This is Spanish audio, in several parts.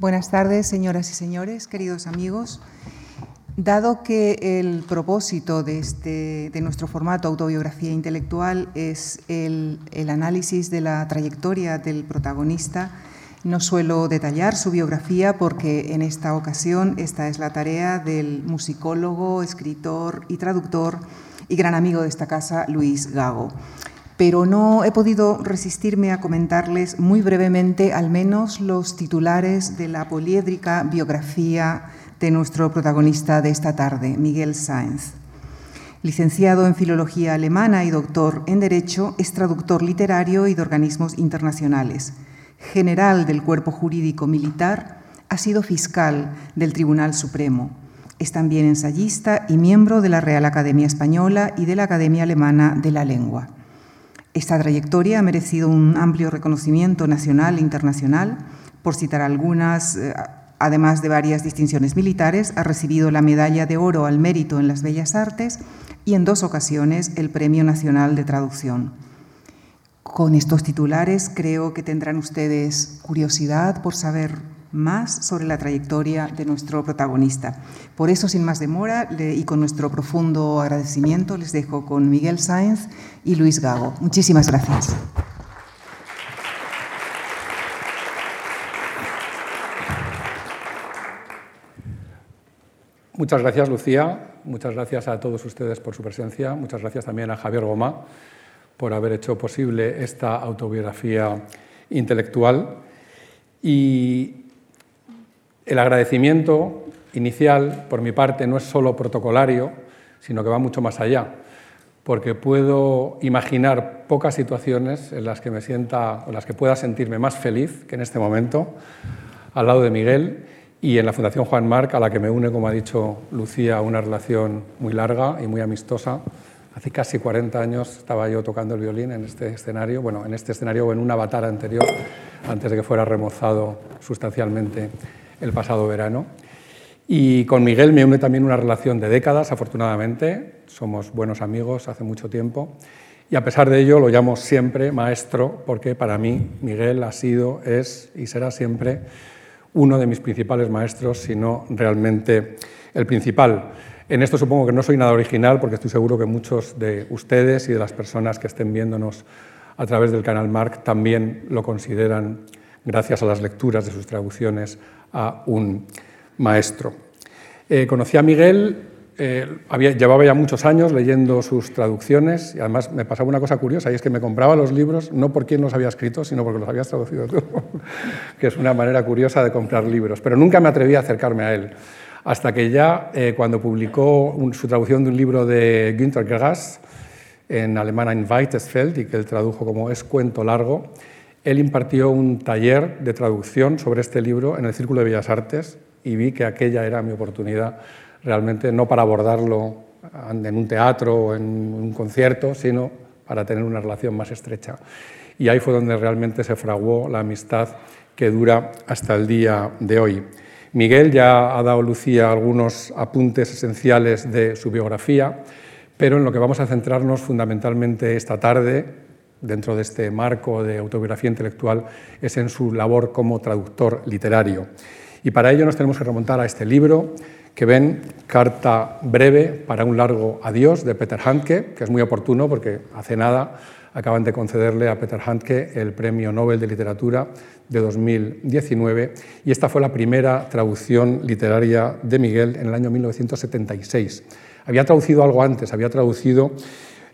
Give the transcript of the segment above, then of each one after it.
Buenas tardes, señoras y señores, queridos amigos. Dado que el propósito de, este, de nuestro formato autobiografía intelectual es el, el, análisis de la trayectoria del protagonista, no suelo detallar su biografía porque en esta ocasión esta es la tarea del musicólogo, escritor y traductor y gran amigo de esta casa, Luis Gago pero no he podido resistirme a comentarles muy brevemente al menos los titulares de la poliédrica biografía de nuestro protagonista de esta tarde, Miguel Sáenz. Licenciado en Filología Alemana y doctor en Derecho, es traductor literario y de organismos internacionales. General del Cuerpo Jurídico Militar, ha sido fiscal del Tribunal Supremo. Es también ensayista y miembro de la Real Academia Española y de la Academia Alemana de la Lengua. Esta trayectoria ha merecido un amplio reconocimiento nacional e internacional. Por citar algunas, eh, además de varias distinciones militares, ha recibido la Medalla de Oro al Mérito en las Bellas Artes y en dos ocasiones el Premio Nacional de Traducción. Con estos titulares creo que tendrán ustedes curiosidad por saber más sobre la trayectoria de nuestro protagonista. Por eso, sin más demora y con nuestro profundo agradecimiento, les dejo con Miguel Sáenz y Luis Gago. Muchísimas gracias. Muchas gracias, Lucía. Muchas gracias a todos ustedes por su presencia. Muchas gracias también a Javier Goma por haber hecho posible esta autobiografía intelectual. Y el agradecimiento inicial, por mi parte, no es solo protocolario, sino que va mucho más allá, porque puedo imaginar pocas situaciones en las que me sienta o las que pueda sentirme más feliz que en este momento, al lado de Miguel y en la Fundación Juan Marc, a la que me une, como ha dicho Lucía, una relación muy larga y muy amistosa. Hace casi 40 años estaba yo tocando el violín en este escenario, bueno, en este escenario o en un avatar anterior, antes de que fuera remozado sustancialmente el pasado verano. Y con Miguel me une también una relación de décadas, afortunadamente. Somos buenos amigos hace mucho tiempo. Y a pesar de ello lo llamo siempre maestro porque para mí Miguel ha sido, es y será siempre uno de mis principales maestros, si no realmente el principal. En esto supongo que no soy nada original porque estoy seguro que muchos de ustedes y de las personas que estén viéndonos a través del canal Mark también lo consideran, gracias a las lecturas de sus traducciones, a un maestro. Eh, conocí a Miguel, eh, había, llevaba ya muchos años leyendo sus traducciones y además me pasaba una cosa curiosa y es que me compraba los libros no por quién los había escrito, sino porque los habías traducido tú, que es una manera curiosa de comprar libros. Pero nunca me atreví a acercarme a él, hasta que ya eh, cuando publicó su traducción de un libro de Günter Grass en alemán Weitesfeld y que él tradujo como Es cuento largo, él impartió un taller de traducción sobre este libro en el Círculo de Bellas Artes y vi que aquella era mi oportunidad realmente no para abordarlo en un teatro o en un concierto, sino para tener una relación más estrecha. Y ahí fue donde realmente se fraguó la amistad que dura hasta el día de hoy. Miguel ya ha dado Lucía algunos apuntes esenciales de su biografía, pero en lo que vamos a centrarnos fundamentalmente esta tarde dentro de este marco de autobiografía intelectual es en su labor como traductor literario. Y para ello nos tenemos que remontar a este libro que ven, Carta breve para un largo adiós, de Peter Handke, que es muy oportuno porque hace nada acaban de concederle a Peter Handke el Premio Nobel de Literatura de 2019 y esta fue la primera traducción literaria de Miguel en el año 1976. Había traducido algo antes, había traducido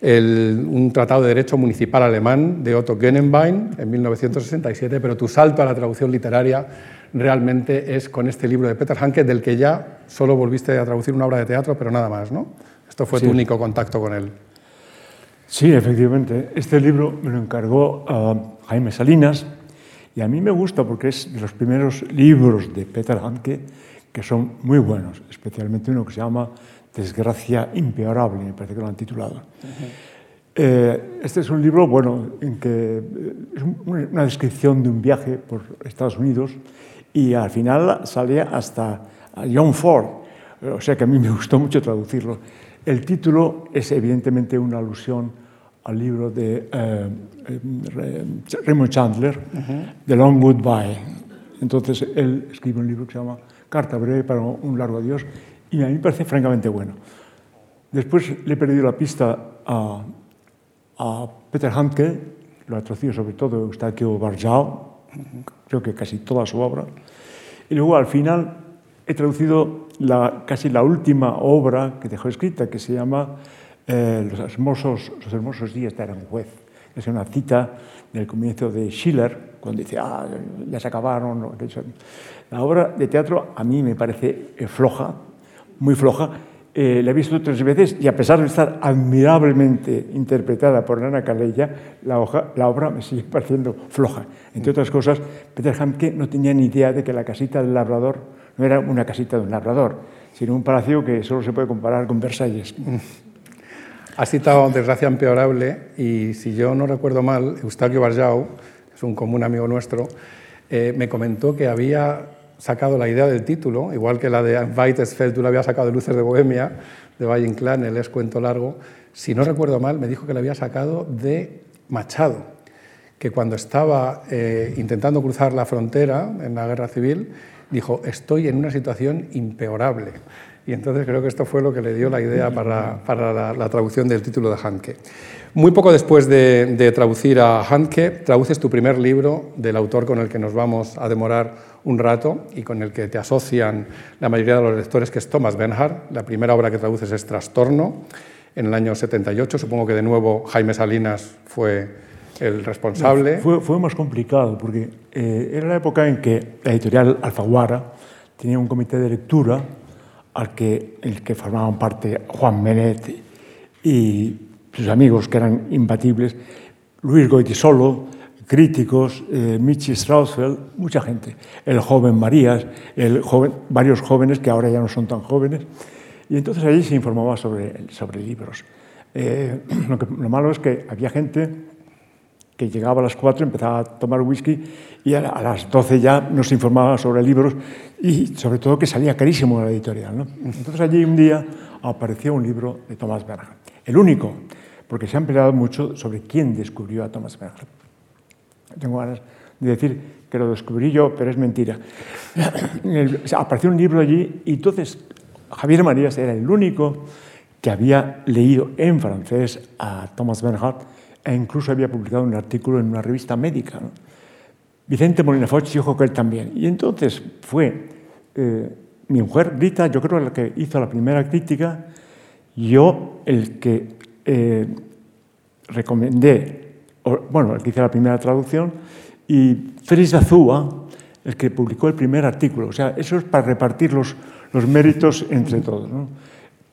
un tratado de derecho municipal alemán de Otto Genenbein en 1967, pero tu salto a la traducción literaria realmente es con este libro de Peter Hanke, del que ya solo volviste a traducir una obra de teatro, pero nada más, ¿no? Esto fue tu único contacto con él. Sí, efectivamente. Este libro me lo encargó Jaime Salinas y a mí me gusta porque es de los primeros libros de Peter Hanke que son muy buenos, especialmente uno que se llama Desgracia impeorable, me parece que lo han titulado. Eh, este es un libro, bueno, en que eh, es una descripción de un viaje por Estados Unidos y al final sale hasta John Ford, o sea que a mí me gustó mucho traducirlo. El título es evidentemente una alusión al libro de eh, Raymond Chandler, The Long Goodbye, Entonces él escribe un libro que se llama Carta breve para un largo adiós y a mí me parece francamente bueno. Después le he perdido la pista a, a Peter Handke, lo ha traducido sobre todo Eustaquio Barjao, creo que casi toda su obra. Y luego al final he traducido la, casi la última obra que dejó escrita, que se llama eh, los, hermosos, los hermosos días de Aranjuez. Es una cita del comienzo de Schiller, cuando dice, ah, ya se acabaron. La obra de teatro a mí me parece eh, floja, muy floja. Eh, la he visto tres veces y a pesar de estar admirablemente interpretada por Ana Calella, la, la, obra me sigue pareciendo floja. Entre otras cosas, Peter Handke no tenía ni idea de que la casita del labrador no era una casita de un labrador, sino un palacio que solo se puede comparar con Versalles. Ha citado Desgracia Empeorable y si yo no recuerdo mal, Eustaquio Barjau, es un común amigo nuestro, eh, me comentó que había sacado la idea del título, igual que la de Weitesfeld, tú la había sacado de Luces de Bohemia, de Valle Inclán, el es cuento largo. Si no recuerdo mal, me dijo que la había sacado de Machado, que cuando estaba eh, intentando cruzar la frontera en la guerra civil, dijo, estoy en una situación impeorable. Y entonces creo que esto fue lo que le dio la idea para, para la, traducción del título de Handke. Muy poco después de, traducir a Handke, traduces tu primer libro del autor con el que nos vamos a demorar un rato y con el que te asocian la mayoría de los lectores, que es Thomas Bernhard. La primera obra que traduces es Trastorno, en el año 78. Supongo que de nuevo Jaime Salinas fue el responsable. fue, fue, más complicado porque eh, era la época en que la editorial Alfaguara tenía un comité de lectura al que, el que formaban parte Juan Menet y sus amigos que eran imbatibles, Luis Goitisolo, críticos, eh, Michi Strausfeld, mucha gente, el joven Marías, el joven, varios jóvenes que ahora ya no son tan jóvenes. Y entonces allí se informaba sobre, sobre libros. Eh, lo, malo es que había gente que llegaba a las 4, empezaba a tomar whisky y a, las 12 ya nos informaba sobre libros y sobre todo que salía carísimo la editorial. ¿no? Entonces allí un día apareció un libro de Thomas Bernhard, el único, porque se ha empleado mucho sobre quién descubrió a Thomas Bernhard. Tengo ganas de decir que lo descubrí yo, pero es mentira. apareció un libro allí y entonces Javier Marías era el único que había leído en francés a Thomas Bernhard e incluso había publicado un artículo en una revista médica. Vicente Molina Foch dijo que él también. Y entonces fue eh, mi mujer, Rita, yo creo la que hizo la primera crítica, yo el que eh, recomendé, bueno, el que hizo la primera traducción, y Félix Azúa, el que publicó el primer artículo. O sea, eso es para repartir los, los méritos entre todos.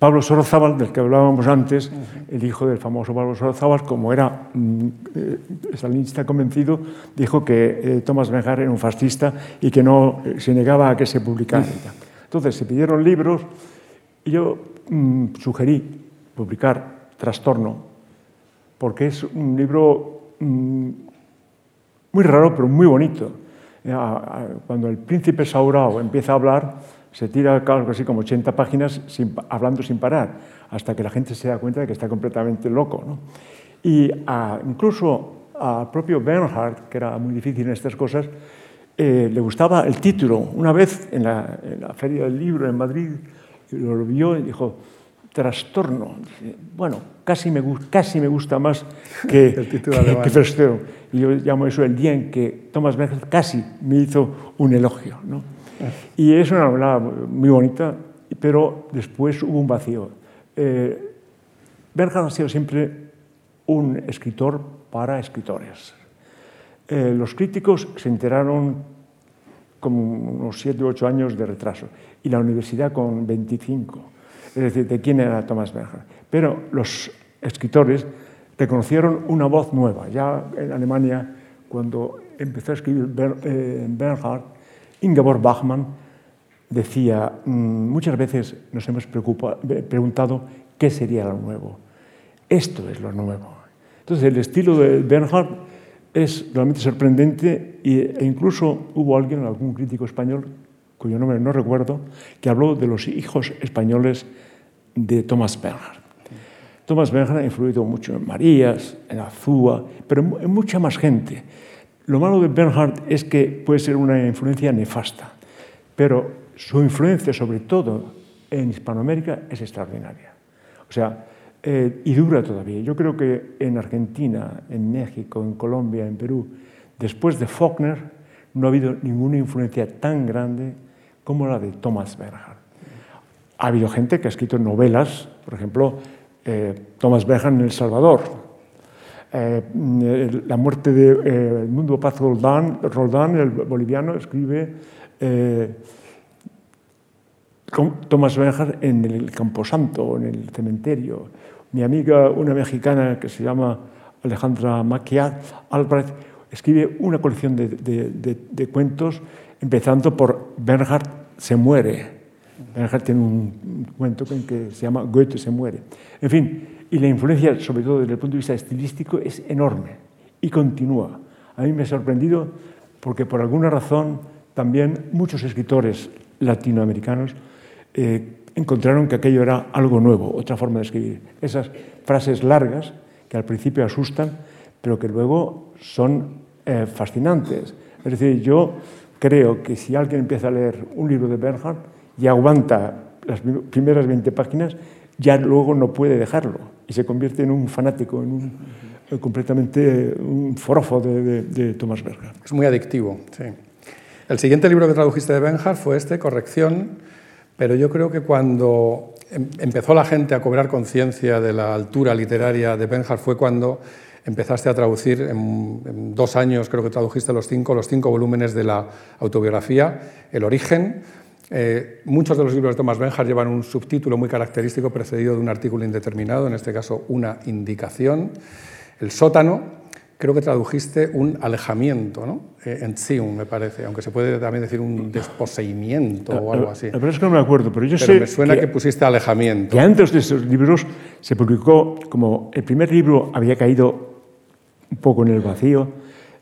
Pablo Sorozábal, del que hablábamos antes, el hijo del famoso Pablo Sorozábal, como era mm, eh, salinista convencido, dijo que eh, Benjar era un fascista y que no eh, se negaba a que se publicara. Entonces se pidieron libros y yo mm, sugerí publicar Trastorno, porque es un libro mm, muy raro pero muy bonito. Cuando el príncipe Saurao empieza a hablar, se tira algo así como 80 páginas hablando sin parar, hasta que la gente se da cuenta de que está completamente loco. ¿no? Y incluso al propio Bernhard, que era muy difícil en estas cosas, eh, le gustaba el título. Una vez en la, Feria del Libro en Madrid, lo vio y dijo, trastorno. Bueno, casi me, casi me gusta más que, el título que, Y yo llamo eso el día en que Thomas Bernhard casi me hizo un elogio. ¿no? Y es una novela muy bonita, pero después hubo un vacío. Eh, ha sido siempre un escritor para escritores. Eh, los críticos se enteraron con unos 7 u 8 años de retraso y la universidad con 25. Es decir, de quién era Thomas Bernhard. Pero los escritores reconocieron una voz nueva. Ya en Alemania, cuando empezó a escribir eh, Bernhard, Ingeborg Bachmann decía, mm, muchas veces nos hemos preguntado qué sería lo nuevo. Esto es lo nuevo. Entonces, el estilo de Bernhard es realmente sorprendente e incluso hubo alguien, algún crítico español, cuyo nombre no recuerdo, que habló de los hijos españoles de Thomas Bernhard. Thomas Bernhard ha influido mucho en Marías, en Azúa, pero en mucha más gente. Lo malo de Bernhard es que puede ser una influencia nefasta, pero su influencia, sobre todo en Hispanoamérica, es extraordinaria. O sea, eh, y dura todavía. Yo creo que en Argentina, en México, en Colombia, en Perú, después de Faulkner, no ha habido ninguna influencia tan grande como la de Thomas Bernhard. Ha habido gente que ha escrito novelas, por ejemplo, eh, Thomas Bernhard en El Salvador, eh, la muerte de Mundo Paz Roldán, Roldán, el boliviano, escribe Thomas Bernhard en el Camposanto, en el cementerio. Mi amiga, una mexicana que se llama Alejandra Maquiat Albrecht, escribe una colección de, cuentos, empezando por Bernhard se muere. Bernhard tiene un cuento en que se llama Goethe se muere. En fin, y la influencia, sobre todo desde el punto de vista estilístico, es enorme y continúa. A mí me ha sorprendido porque por alguna razón también muchos escritores latinoamericanos eh, encontraron que aquello era algo nuevo, otra forma de escribir. Esas frases largas que al principio asustan, pero que luego son eh, fascinantes. Es decir, yo creo que si alguien empieza a leer un libro de Bernhard y aguanta las primeras 20 páginas, ya luego no puede dejarlo y se convierte en un fanático, en un, eh, completamente un forofo de, de, Thomas Bernhard. Es muy adictivo, sí. El siguiente libro que tradujiste de Bernhard fue este, Corrección, pero yo creo que cuando em, empezó la gente a cobrar conciencia de la altura literaria de Benjar fue cuando empezaste a traducir, en, dos años creo que tradujiste los cinco, los cinco volúmenes de la autobiografía, El origen. Eh, muchos de los libros de Thomas Benjar llevan un subtítulo muy característico precedido de un artículo indeterminado, en este caso una indicación. El sótano, creo que tradujiste un alejamiento, ¿no? Eh, en Zion, me parece, aunque se puede también decir un desposeimiento o algo así. La verdad es que no me acuerdo, pero yo pero sé. me suena que, pusiste alejamiento. Que antes de esos libros se publicó, como el primer libro había caído un poco en el vacío,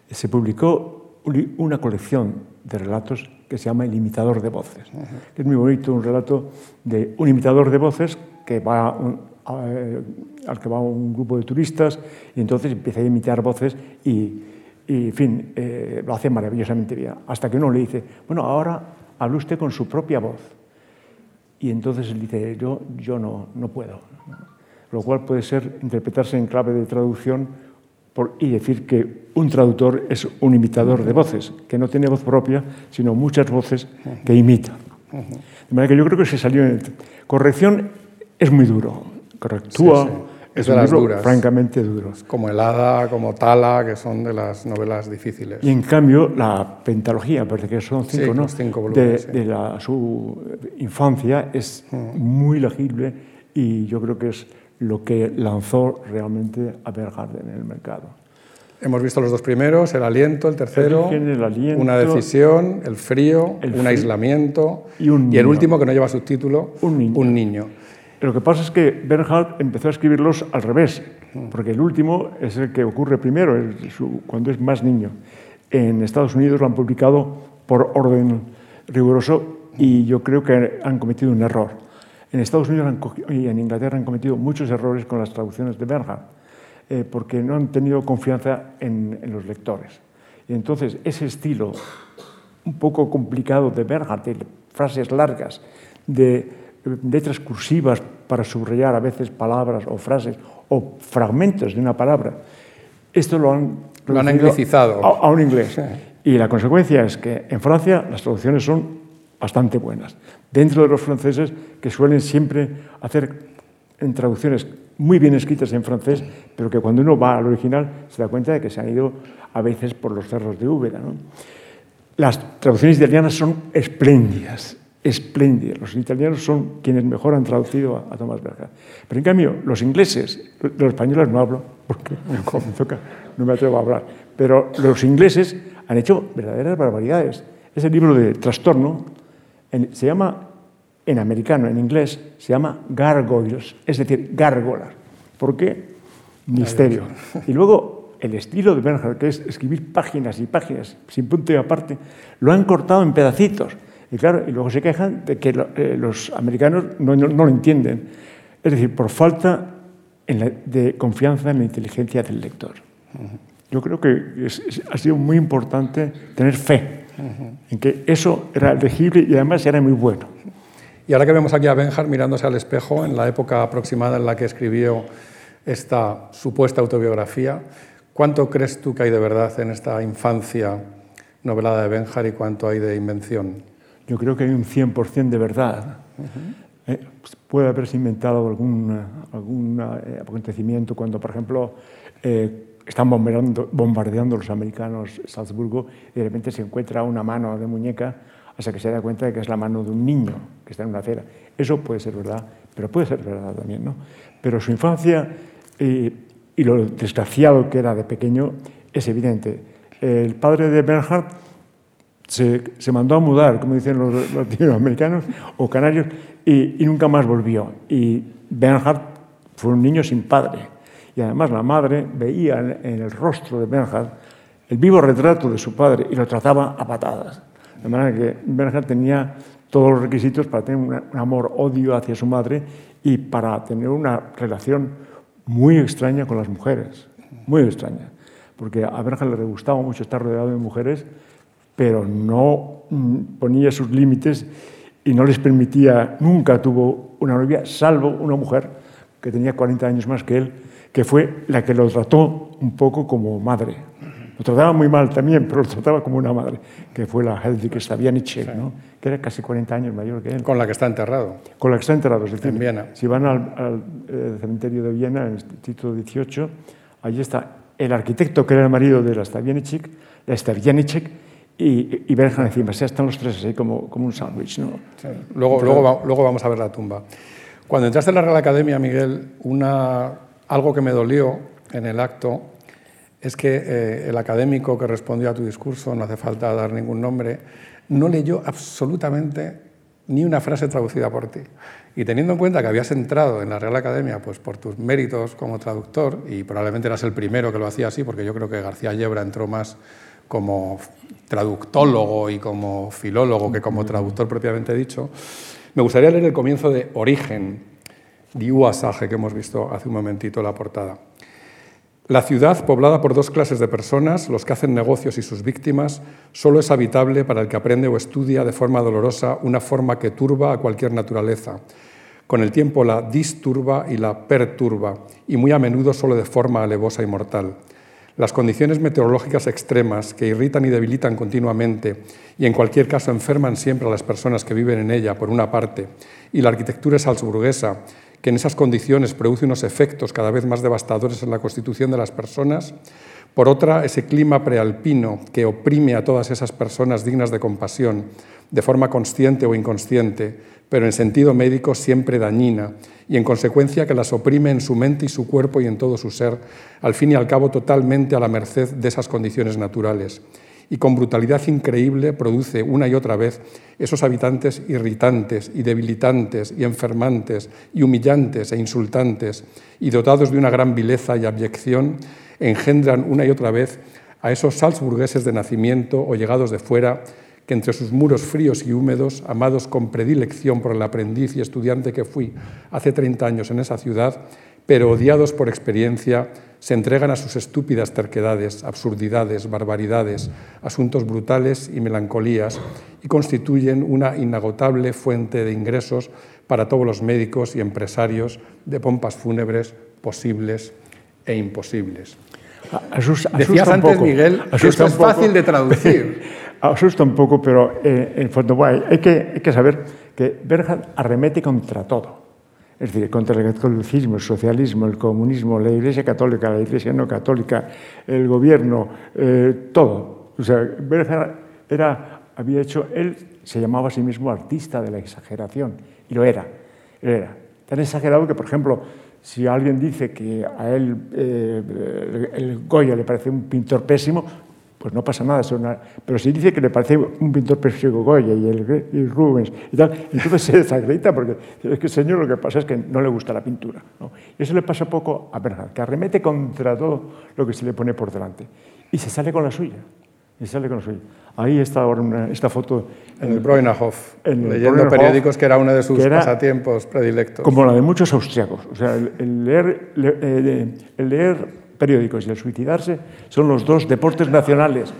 se publicó una colección de relatos que se llama El imitador de voces. Es muy bonito, un relato de un imitador de voces que va eh, al que va un grupo de turistas y entonces empieza a imitar voces y, fin, eh, lo hace maravillosamente bien. Hasta que uno le dice, bueno, ahora hable usted con su propia voz. Y entonces él dice, yo, yo no, no puedo. Lo cual puede ser interpretarse en clave de traducción por, y decir que un traductor es un imitador de voces, que no tiene voz propia, sino muchas voces que imita. De manera que yo creo que se salió en... Corrección es muy duro correctúa. Es de las duras. francamente duros. Como El Hada, como Tala, que son de las novelas difíciles. Y en cambio, la pentalogía, parece que son cinco, ¿no? Cinco volúmenes, de, la, su infancia es muy legible y yo creo que es lo que lanzó realmente a Bernhard en el mercado. Hemos visto los dos primeros, el aliento, el tercero, una decisión, el frío, un aislamiento y, y, el último que no lleva subtítulo, un niño. Un niño. Lo que pasa es que Bernhard empezó a escribirlos al revés, porque el último es el que ocurre primero, cuando es más niño. En Estados Unidos lo han publicado por orden riguroso y yo creo que han cometido un error. En Estados Unidos y en Inglaterra han cometido muchos errores con las traducciones de Bernhard, eh, porque no han tenido confianza en, en, los lectores. Y entonces ese estilo un poco complicado de Bernhard, de frases largas, de letras cursivas para subrayar a veces palabras o frases o fragmentos de una palabra. Esto lo han, lo han anglicizado a, un inglés. Y la consecuencia es que en Francia las traducciones son bastante buenas. Dentro de los franceses, que suelen siempre hacer en traducciones muy bien escritas en francés, pero que cuando uno va al original se da cuenta de que se han ido a veces por los cerros de Úbeda. Las traducciones italianas son espléndidas, espléndida. Los italianos son quienes mejor han traducido a, Tomás Berger. Pero en cambio, los ingleses, los españoles no hablo, porque como me toca, no me atrevo a hablar, pero los ingleses han hecho verdaderas barbaridades. Ese libro de trastorno se llama, en americano, en inglés, se llama Gargoyles, es decir, gárgolas. ¿Por qué? Misterio. Y luego el estilo de Bernhard, que es escribir páginas y páginas sin punto y aparte, lo han cortado en pedacitos. Y claro, y luego se quejan de que eh, los americanos no, lo entienden. Es decir, por falta de confianza en la inteligencia del lector. yo creo que ha sido muy importante tener fe en que eso era legible y además era muy bueno. Y ahora que vemos aquí a Benjar mirándose al espejo en la época aproximada en la que escribió esta supuesta autobiografía, ¿cuánto crees tú que hay de verdad en esta infancia novelada de Benjar y cuánto hay de invención? Yo creo que hay un 100% de verdad. Eh, puede haberse inventado algún, algún eh, acontecimiento cuando, por ejemplo, eh, están bombardeando, los americanos Salzburgo y de repente se encuentra una mano de muñeca hasta que se da cuenta de que es la mano de un niño que está en una acera. Eso puede ser verdad, pero puede ser verdad también, ¿no? Pero su infancia y, y lo desgraciado que era de pequeño es evidente. El padre de Bernhard se, se, mandó a mudar, como dicen los latinoamericanos o canarios, y, y, nunca más volvió. Y Bernhard fue un niño sin padre. Y además la madre veía en el rostro de Bernhard el vivo retrato de su padre y lo trataba a patadas. De manera que Bernhard tenía todos los requisitos para tener un amor-odio hacia su madre y para tener una relación muy extraña con las mujeres, muy extraña. Porque a Bernhard le gustaba mucho estar rodeado de mujeres, pero no mm, ponía sus límites y no les permitía, nunca tuvo una novia, salvo una mujer que tenía 40 años más que él, que fue la que lo trató un poco como madre. Lo trataba muy mal también, pero lo trataba como una madre, que fue la Hedwig Stavianice, ¿no? que era casi 40 años mayor que él. Con la que está enterrado. Con la que está enterrado, es decir, en Viena. Si van al, al eh, cementerio de Viena, en el título 18, allí está el arquitecto que era el marido de la Stavianice, la Stavianice y, y encima. O sea, están los tres así como, como un sándwich. ¿no? Sí. Luego, luego, luego vamos a ver la tumba. Cuando entraste en la Real Academia, Miguel, una algo que me dolió en el acto es que eh, el académico que respondió a tu discurso, no hace falta dar ningún nombre, no leyó absolutamente ni una frase traducida por ti. Y teniendo en cuenta que habías entrado en la Real Academia pues, por tus méritos como traductor, y probablemente eras el primero que lo hacía así, porque yo creo que García Yebra entró más como traductólogo y como filólogo que como traductor propiamente dicho, me gustaría leer el comienzo de Origen, Diuasaje, que hemos visto hace un momentito la portada. La ciudad, poblada por dos clases de personas, los que hacen negocios y sus víctimas, solo es habitable para el que aprende o estudia de forma dolorosa una forma que turba a cualquier naturaleza. Con el tiempo la disturba y la perturba, y muy a menudo solo de forma alevosa y mortal. Las condiciones meteorológicas extremas que irritan y debilitan continuamente y en cualquier caso enferman siempre a las personas que viven en ella, por una parte, y la arquitectura salzburguesa, que en esas condiciones produce unos efectos cada vez más devastadores en la constitución de las personas, por otra, ese clima prealpino que oprime a todas esas personas dignas de compasión, de forma consciente o inconsciente, pero en sentido médico siempre dañina, y en consecuencia que las oprime en su mente y su cuerpo y en todo su ser, al fin y al cabo totalmente a la merced de esas condiciones naturales y con brutalidad increíble produce una y otra vez esos habitantes irritantes y debilitantes y enfermantes y humillantes e insultantes y dotados de una gran vileza y abyección, engendran una y otra vez a esos salzburgueses de nacimiento o llegados de fuera que entre sus muros fríos y húmedos, amados con predilección por el aprendiz y estudiante que fui hace 30 años en esa ciudad, pero odiados por experiencia, se entregan a sus estúpidas terquedades, absurdidades, barbaridades, asuntos brutales y melancolías y constituyen una inagotable fuente de ingresos para todos los médicos y empresarios de pompas fúnebres posibles e imposibles. Asusta, Decías asusta antes, poco, Miguel, que asusta esto es un fácil de traducir. asusta un poco, pero eh, en fondo bueno, hay, que, hay que saber que Berger arremete contra todo. Es decir, contra el catolicismo, el socialismo, el comunismo, la Iglesia católica, la Iglesia no católica, el gobierno, eh, todo. O sea, Berger era, había hecho, él se llamaba a sí mismo artista de la exageración, y lo era. Él era. Tan exagerado que, por ejemplo, si alguien dice que a él eh, el Goya le parece un pintor pésimo, pues no pasa nada. Una... Pero si dice que le parece un pintor pésimo Goya y, el, y Rubens y tal, entonces se desacredita porque es que el señor lo que pasa es que no le gusta la pintura. ¿no? Y eso le pasa poco a Bernhard, que arremete contra todo lo que se le pone por delante. Y se sale con la suya. Y sale con la suya. Ahí está ahora una, esta foto. En el Breunerhof, en el leyendo Breunerhof, periódicos que era uno de sus era pasatiempos predilectos. Como la de muchos austriacos. O sea, el, el leer, le- eh, el leer periódicos y el suicidarse son los dos deportes nacionales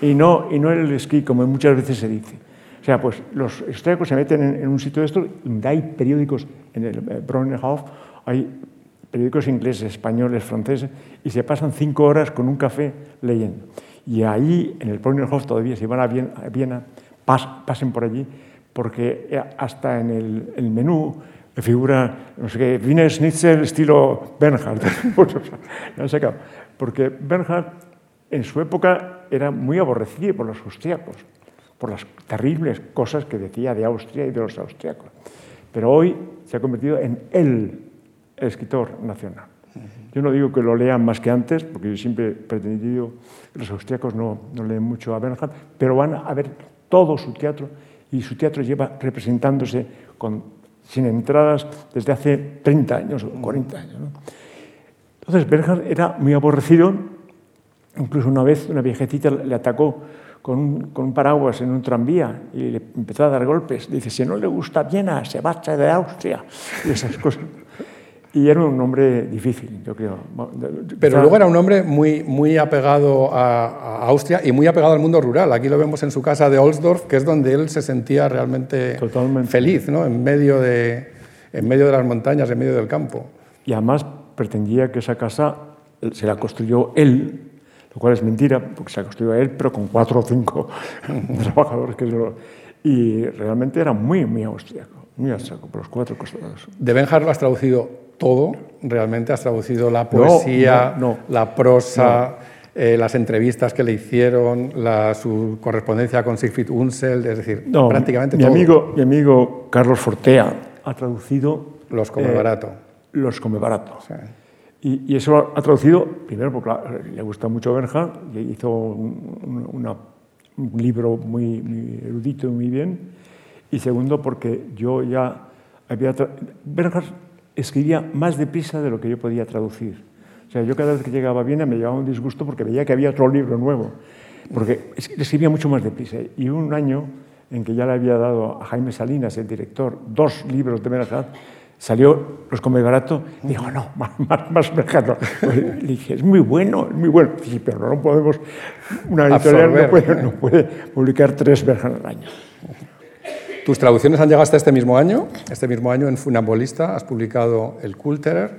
y no, y no el esquí, como muchas veces se dice. O sea, pues los austríacos se meten en, un sitio de esto, hay periódicos en el eh, Bronnenhof, hay periódicos ingleses, españoles, franceses, y se pasan cinco horas con un café leyendo. Y ahí, en el Bronnenhof, todavía, si van a Viena, pasen por allí, porque eh, hasta en el, menú figura, no sé qué, Wiener Schnitzel estilo Bernhard. porque Bernhard en su época era muy aborrecido por los austriacos, por las terribles cosas que decía de Austria y de los austriacos. Pero hoy se ha convertido en el escritor nacional. Yo no digo que lo lean más que antes, porque yo siempre he pretendido que los austriacos no, no leen mucho a Bernhard, pero van a ver todo su teatro y su teatro lleva representándose con, sin entradas desde hace 30 años o 40 años. Entonces Bernhard era muy aborrecido, incluso una vez una viejecita le atacó con un, con un, paraguas en un tranvía y le empezó a dar golpes. Dice, si no le gusta Viena, se marcha de Austria y esas cosas. Y era un hombre difícil, yo creo. Pero luego era un hombre muy, muy apegado a, Austria y muy apegado al mundo rural. Aquí lo vemos en su casa de Olsdorf, que es donde él se sentía realmente feliz, ¿no? en, medio de, en medio de las montañas, en medio del campo. Y además pretendía que esa casa se la construyó él, lo cual es mentira, porque se la construyó él, pero con cuatro o cinco trabajadores. Que y realmente era muy, muy austríaco, muy austríaco, por los cuatro costados. De Benjar lo has traducido todo, realmente has traducido la poesía, la prosa, eh, las entrevistas que le hicieron, la, su correspondencia con Siegfried Unseld, es decir, prácticamente mi todo. Amigo, mi amigo Carlos Fortea ha traducido... Los come eh, barato. Los come barato. Y, eso ha traducido, primero porque le gusta mucho Berja, y hizo un, libro muy, muy, erudito y muy bien, y segundo porque yo ya había... escribía más deprisa de lo que yo podía traducir. O sea, yo cada vez que llegaba a Viena me llevaba un disgusto porque veía que había otro libro nuevo, porque escribía mucho más deprisa. Y un año en que ya le había dado a Jaime Salinas, el director, dos libros de Merajat, salió Los Come Barato, y dijo, no, más, más, más pues le dije, es muy bueno, es muy bueno. Sí, pero no podemos, una editorial no puede, no puede, publicar tres verjas al año. Tus traducciones han llegado hasta este mismo año. Este mismo año en Funambulista has publicado El Kulterer,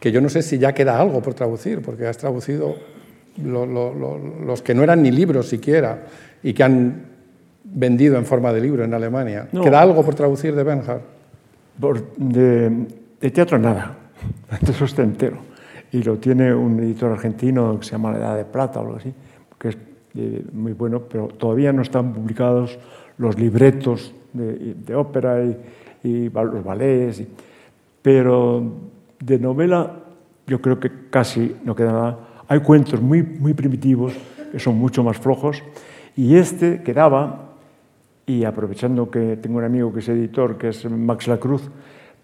que yo no sé si ya queda algo por traducir, porque has traducido los que no eran ni libros siquiera y que han vendido en forma de libro en Alemania. ¿Queda algo por traducir de Benhard? De, de, teatro nada, eso está entero. Y lo tiene un editor argentino que se llama La Edad de Plata o algo así, que es eh, muy bueno, pero todavía no están publicados los libretos de, ópera y, los ballets, pero de novela yo creo que casi no queda nada. Hay cuentos muy, muy primitivos que son mucho más flojos y este quedaba, y aprovechando que tengo un amigo que es editor, que es Max Lacruz,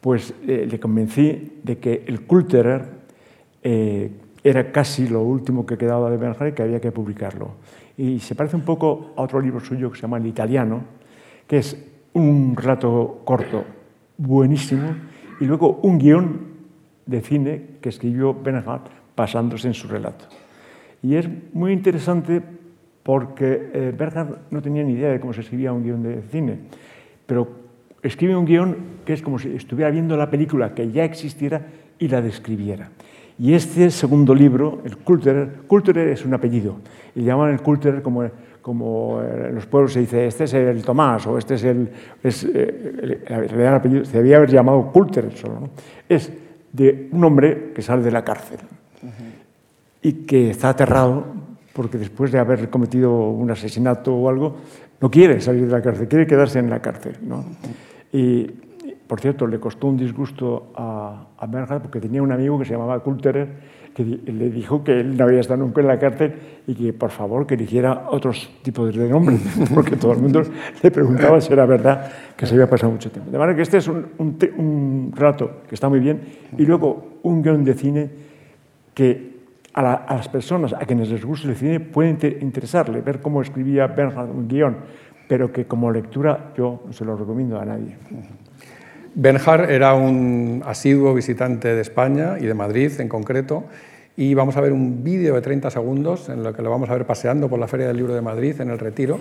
pues eh, le convencí de que el Kulterer eh, era casi lo último que quedaba de Bernhardt y que había que publicarlo. Y se parece un poco a otro libro suyo que se llama El Italiano, que es un relato corto buenísimo y luego un guion de cine que escribió Bernhardt basándose en su relato. Y es muy interesante porque eh, no tenía ni idea de cómo se escribía un guion de cine, pero escribe un guion que es como si estuviera viendo la película que ya existiera y la describiera. Y este segundo libro, el Kulterer, Kulterer es un apellido, y llaman el Kulterer como como en los pueblos se dice, este es el Tomás o este es el... Es, eh, el, se debía haber llamado Coulter solo, ¿no? Es de un hombre que sale de la cárcel y que está aterrado porque después de haber cometido un asesinato o algo, no quiere salir de la cárcel, quiere quedarse en la cárcel. ¿no? Y, por cierto, le costó un disgusto a, a Bernhard porque tenía un amigo que se llamaba Kulterer que le dijo que él no había estado nunca en la cárcel y que por favor que eligiera otros tipos de nombres, porque todo el mundo le preguntaba si era verdad que se había pasado mucho tiempo. De manera que este es un, un, relato que está muy bien y luego un guion de cine que a, a, las personas a quienes les gusta el cine puede interesarle, ver cómo escribía Bernhard un guion, pero que como lectura yo no se lo recomiendo a nadie. Benjar era un asiduo visitante de España y de Madrid en concreto, y vamos a ver un vídeo de 30 segundos en lo que lo vamos a ver paseando por la Feria del Libro de Madrid en el Retiro.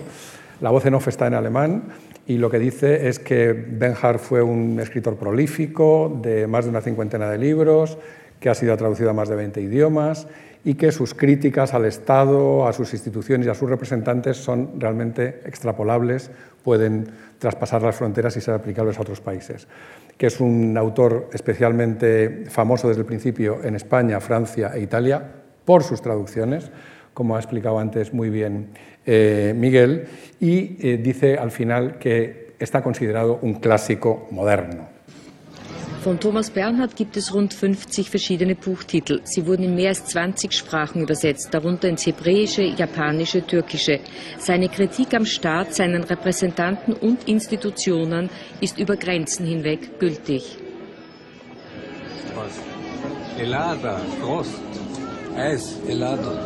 La voz en off está en alemán y lo que dice es que Benhard fue un escritor prolífico de más de una cincuentena de libros, que ha sido traducido a más de 20 idiomas y que sus críticas al Estado, a sus instituciones y a sus representantes son realmente extrapolables, pueden traspasar las fronteras y ser aplicables a otros países. Que es un autor especialmente famoso desde el principio en España, Francia e Italia por sus traducciones, como ha explicado antes muy bien eh, Miguel, y eh, dice al final que está considerado un clásico moderno. Von Thomas Bernhard gibt es rund 50 verschiedene Buchtitel. Sie wurden in mehr als 20 Sprachen übersetzt, darunter ins Hebräische, Japanische, Türkische. Seine Kritik am Staat, seinen Repräsentanten und Institutionen ist über Grenzen hinweg gültig. Elada, Frost, Eis, Elado.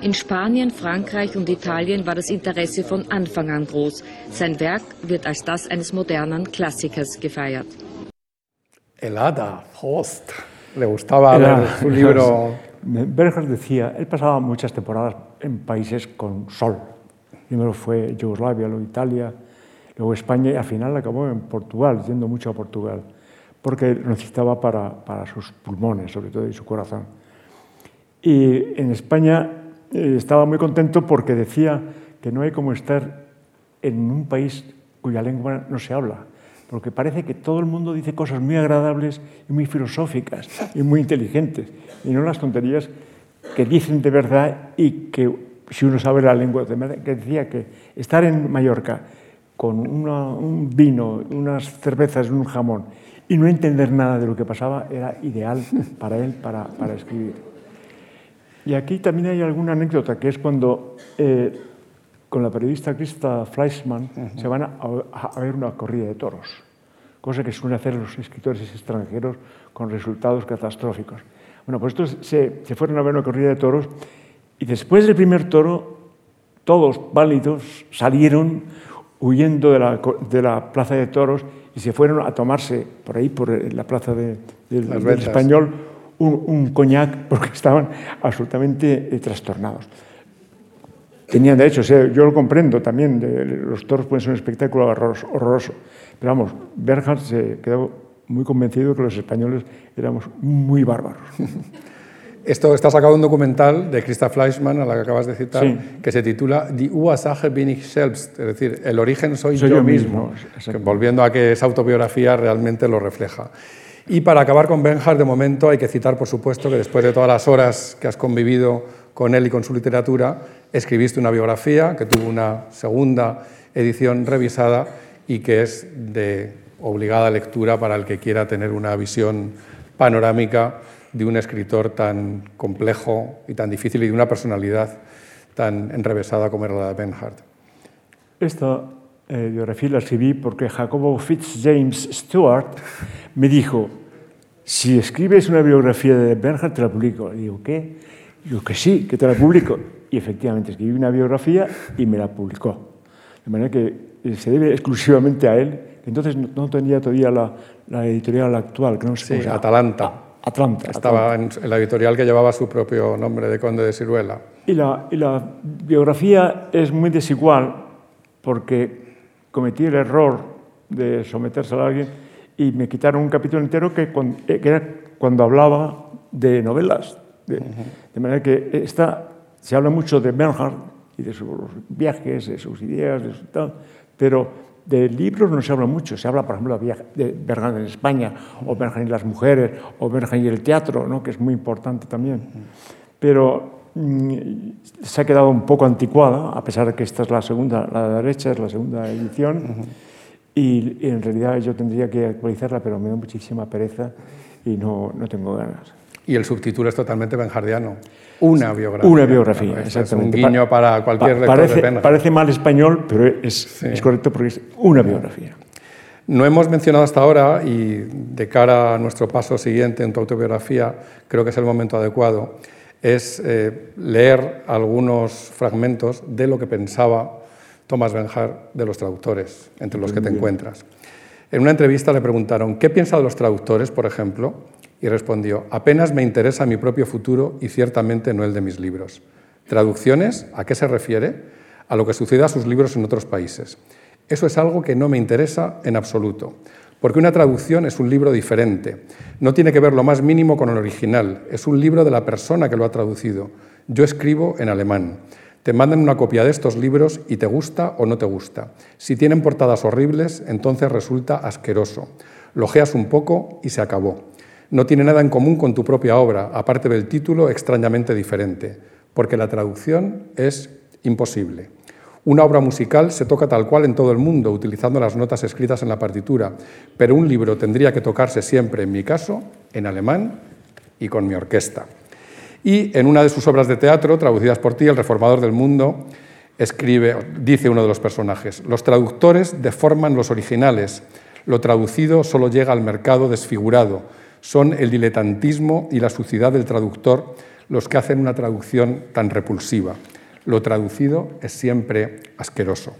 In Spanien, Frankreich und Italien war das Interesse von Anfang an groß. Sein Werk wird als das eines modernen Klassikers gefeiert. Helada, Host. Le gustaba Era, su libro. Berger decía, él pasaba muchas temporadas en países con sol. Primero fue Yugoslavia, luego Italia, luego España y al final acabó en Portugal, yendo mucho a Portugal, porque lo necesitaba para, para sus pulmones, sobre todo, y su corazón. Y en España estaba muy contento porque decía que no hay como estar en un país cuya lengua no se habla, porque parece que todo el mundo dice cosas muy agradables y muy filosóficas y muy inteligentes, y no las tonterías que dicen de verdad y que si uno sabe la lengua, que decía que estar en Mallorca con un vino, unas cervezas, un jamón y no entender nada de lo que pasaba era ideal para él para, para escribir. Y aquí también hay alguna anécdota, que es cuando eh, con la periodista Krista Fleischmann se van a, ver una corrida de toros, cosa que suelen hacer los escritores extranjeros con resultados catastróficos. Bueno, pues estos se, se fueron a ver una corrida de toros y después del primer toro, todos válidos salieron huyendo de la, de la plaza de toros y se fueron a tomarse por ahí, por la plaza de, del español, un, un coñac porque estaban absolutamente eh, trastornados. Tenían derecho, o sea, yo lo comprendo también, de, los toros pueden ser un espectáculo horroroso. Pero vamos, Bernhard se quedó muy convencido que los españoles éramos muy bárbaros. Esto está sacado de un documental de Christa Fleischmann, a la que acabas de citar, sí. que se titula Die Ursache bin ich selbst, es decir, el origen soy, soy yo, yo, mismo, mismo volviendo a que esa autobiografía realmente lo refleja. Y para acabar con Benhard, de momento hay que citar, por supuesto, que después de todas las horas que has convivido con él y con su literatura, escribiste una biografía que tuvo una segunda edición revisada y que es de obligada lectura para el que quiera tener una visión panorámica de un escritor tan complejo y tan difícil y de una personalidad tan enrevesada como era la de Benhard. Esta eh, biografía la escribí porque Jacobo Fitzjames Stewart me dijo, si escribes una biografía de Bernhard, te la publico. Y digo, ¿qué? Digo, que sí, que te la publico. Y efectivamente, escribí una biografía y me la publicó. De manera que eh, se debe exclusivamente a él. Entonces no tenía todavía la, la editorial actual, que no sé sí, Atalanta. Ah, Atlanta. Estaba en la editorial que llevaba su propio nombre de Conde de Siruela. Y la, y la biografía es muy desigual porque cometí el error de someterse a alguien y me quitaron un capítulo entero que, eh, que era cuando hablaba de novelas. De, uh -huh. de, manera que esta, se habla mucho de Bernhard y de sus viajes, de sus ideas, de su tal, pero de libros no se habla mucho. Se habla, por ejemplo, de Bernhard en España, o Bernhard y las mujeres, o Bernhard y el teatro, ¿no? que es muy importante también. Pero se ha quedado un poco anticuada, a pesar de que esta es la segunda, la de derecha es la segunda edición, uh -huh. y, y, en realidad yo tendría que actualizarla, pero me da muchísima pereza y no, no tengo ganas. Y el subtítulo es totalmente benjardiano. Una biografía. Una biografía, claro, exactamente. Es un guiño para cualquier pa lector parece, de Benhard. Parece mal español, pero es, sí. es correcto porque es una biografía. No hemos mencionado hasta ahora, y de cara a nuestro paso siguiente en tu autobiografía, creo que es el momento adecuado, es eh, leer algunos fragmentos de lo que pensaba Thomas Benhar de los traductores, entre los que te encuentras. En una entrevista le preguntaron, ¿qué piensa de los traductores, por ejemplo? Y respondió, apenas me interesa mi propio futuro y ciertamente no el de mis libros. ¿Traducciones? ¿A qué se refiere? A lo que sucede a sus libros en otros países. Eso es algo que no me interesa en absoluto, porque una traducción es un libro diferente. No tiene que ver lo más mínimo con el original, es un libro de la persona que lo ha traducido. Yo escribo en alemán. Te mandan una copia de estos libros y te gusta o no te gusta. Si tienen portadas horribles, entonces resulta asqueroso. Lojeas un poco y se acabó. No tiene nada en común con tu propia obra, aparte del título extrañamente diferente, porque la traducción es imposible. Una obra musical se toca tal cual en todo el mundo, utilizando las notas escritas en la partitura, pero un libro tendría que tocarse siempre, en mi caso, en alemán y con mi orquesta. Y en una de sus obras de teatro, traducidas por ti, El Reformador del Mundo, escribe, dice uno de los personajes, los traductores deforman los originales, lo traducido solo llega al mercado desfigurado, son el diletantismo y la suciedad del traductor los que hacen una traducción tan repulsiva. Lo traducido es siempre asqueroso.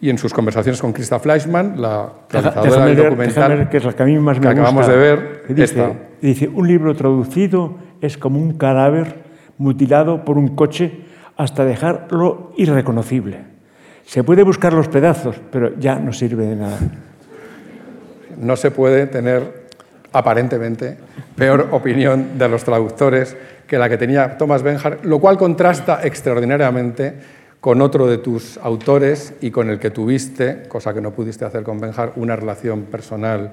Y en sus conversaciones con Christa Fleischmann, la realizadora del documental que, es la que, a mí más me acabamos de ver, dice, dice, un libro traducido es como un cadáver mutilado por un coche hasta dejarlo irreconocible. Se puede buscar los pedazos, pero ya no sirve de nada. No se puede tener aparentemente peor opinión de los traductores que la que tenía Thomas Benjar, lo cual contrasta extraordinariamente con otro de tus autores y con el que tuviste, cosa que no pudiste hacer con Benjar, una relación personal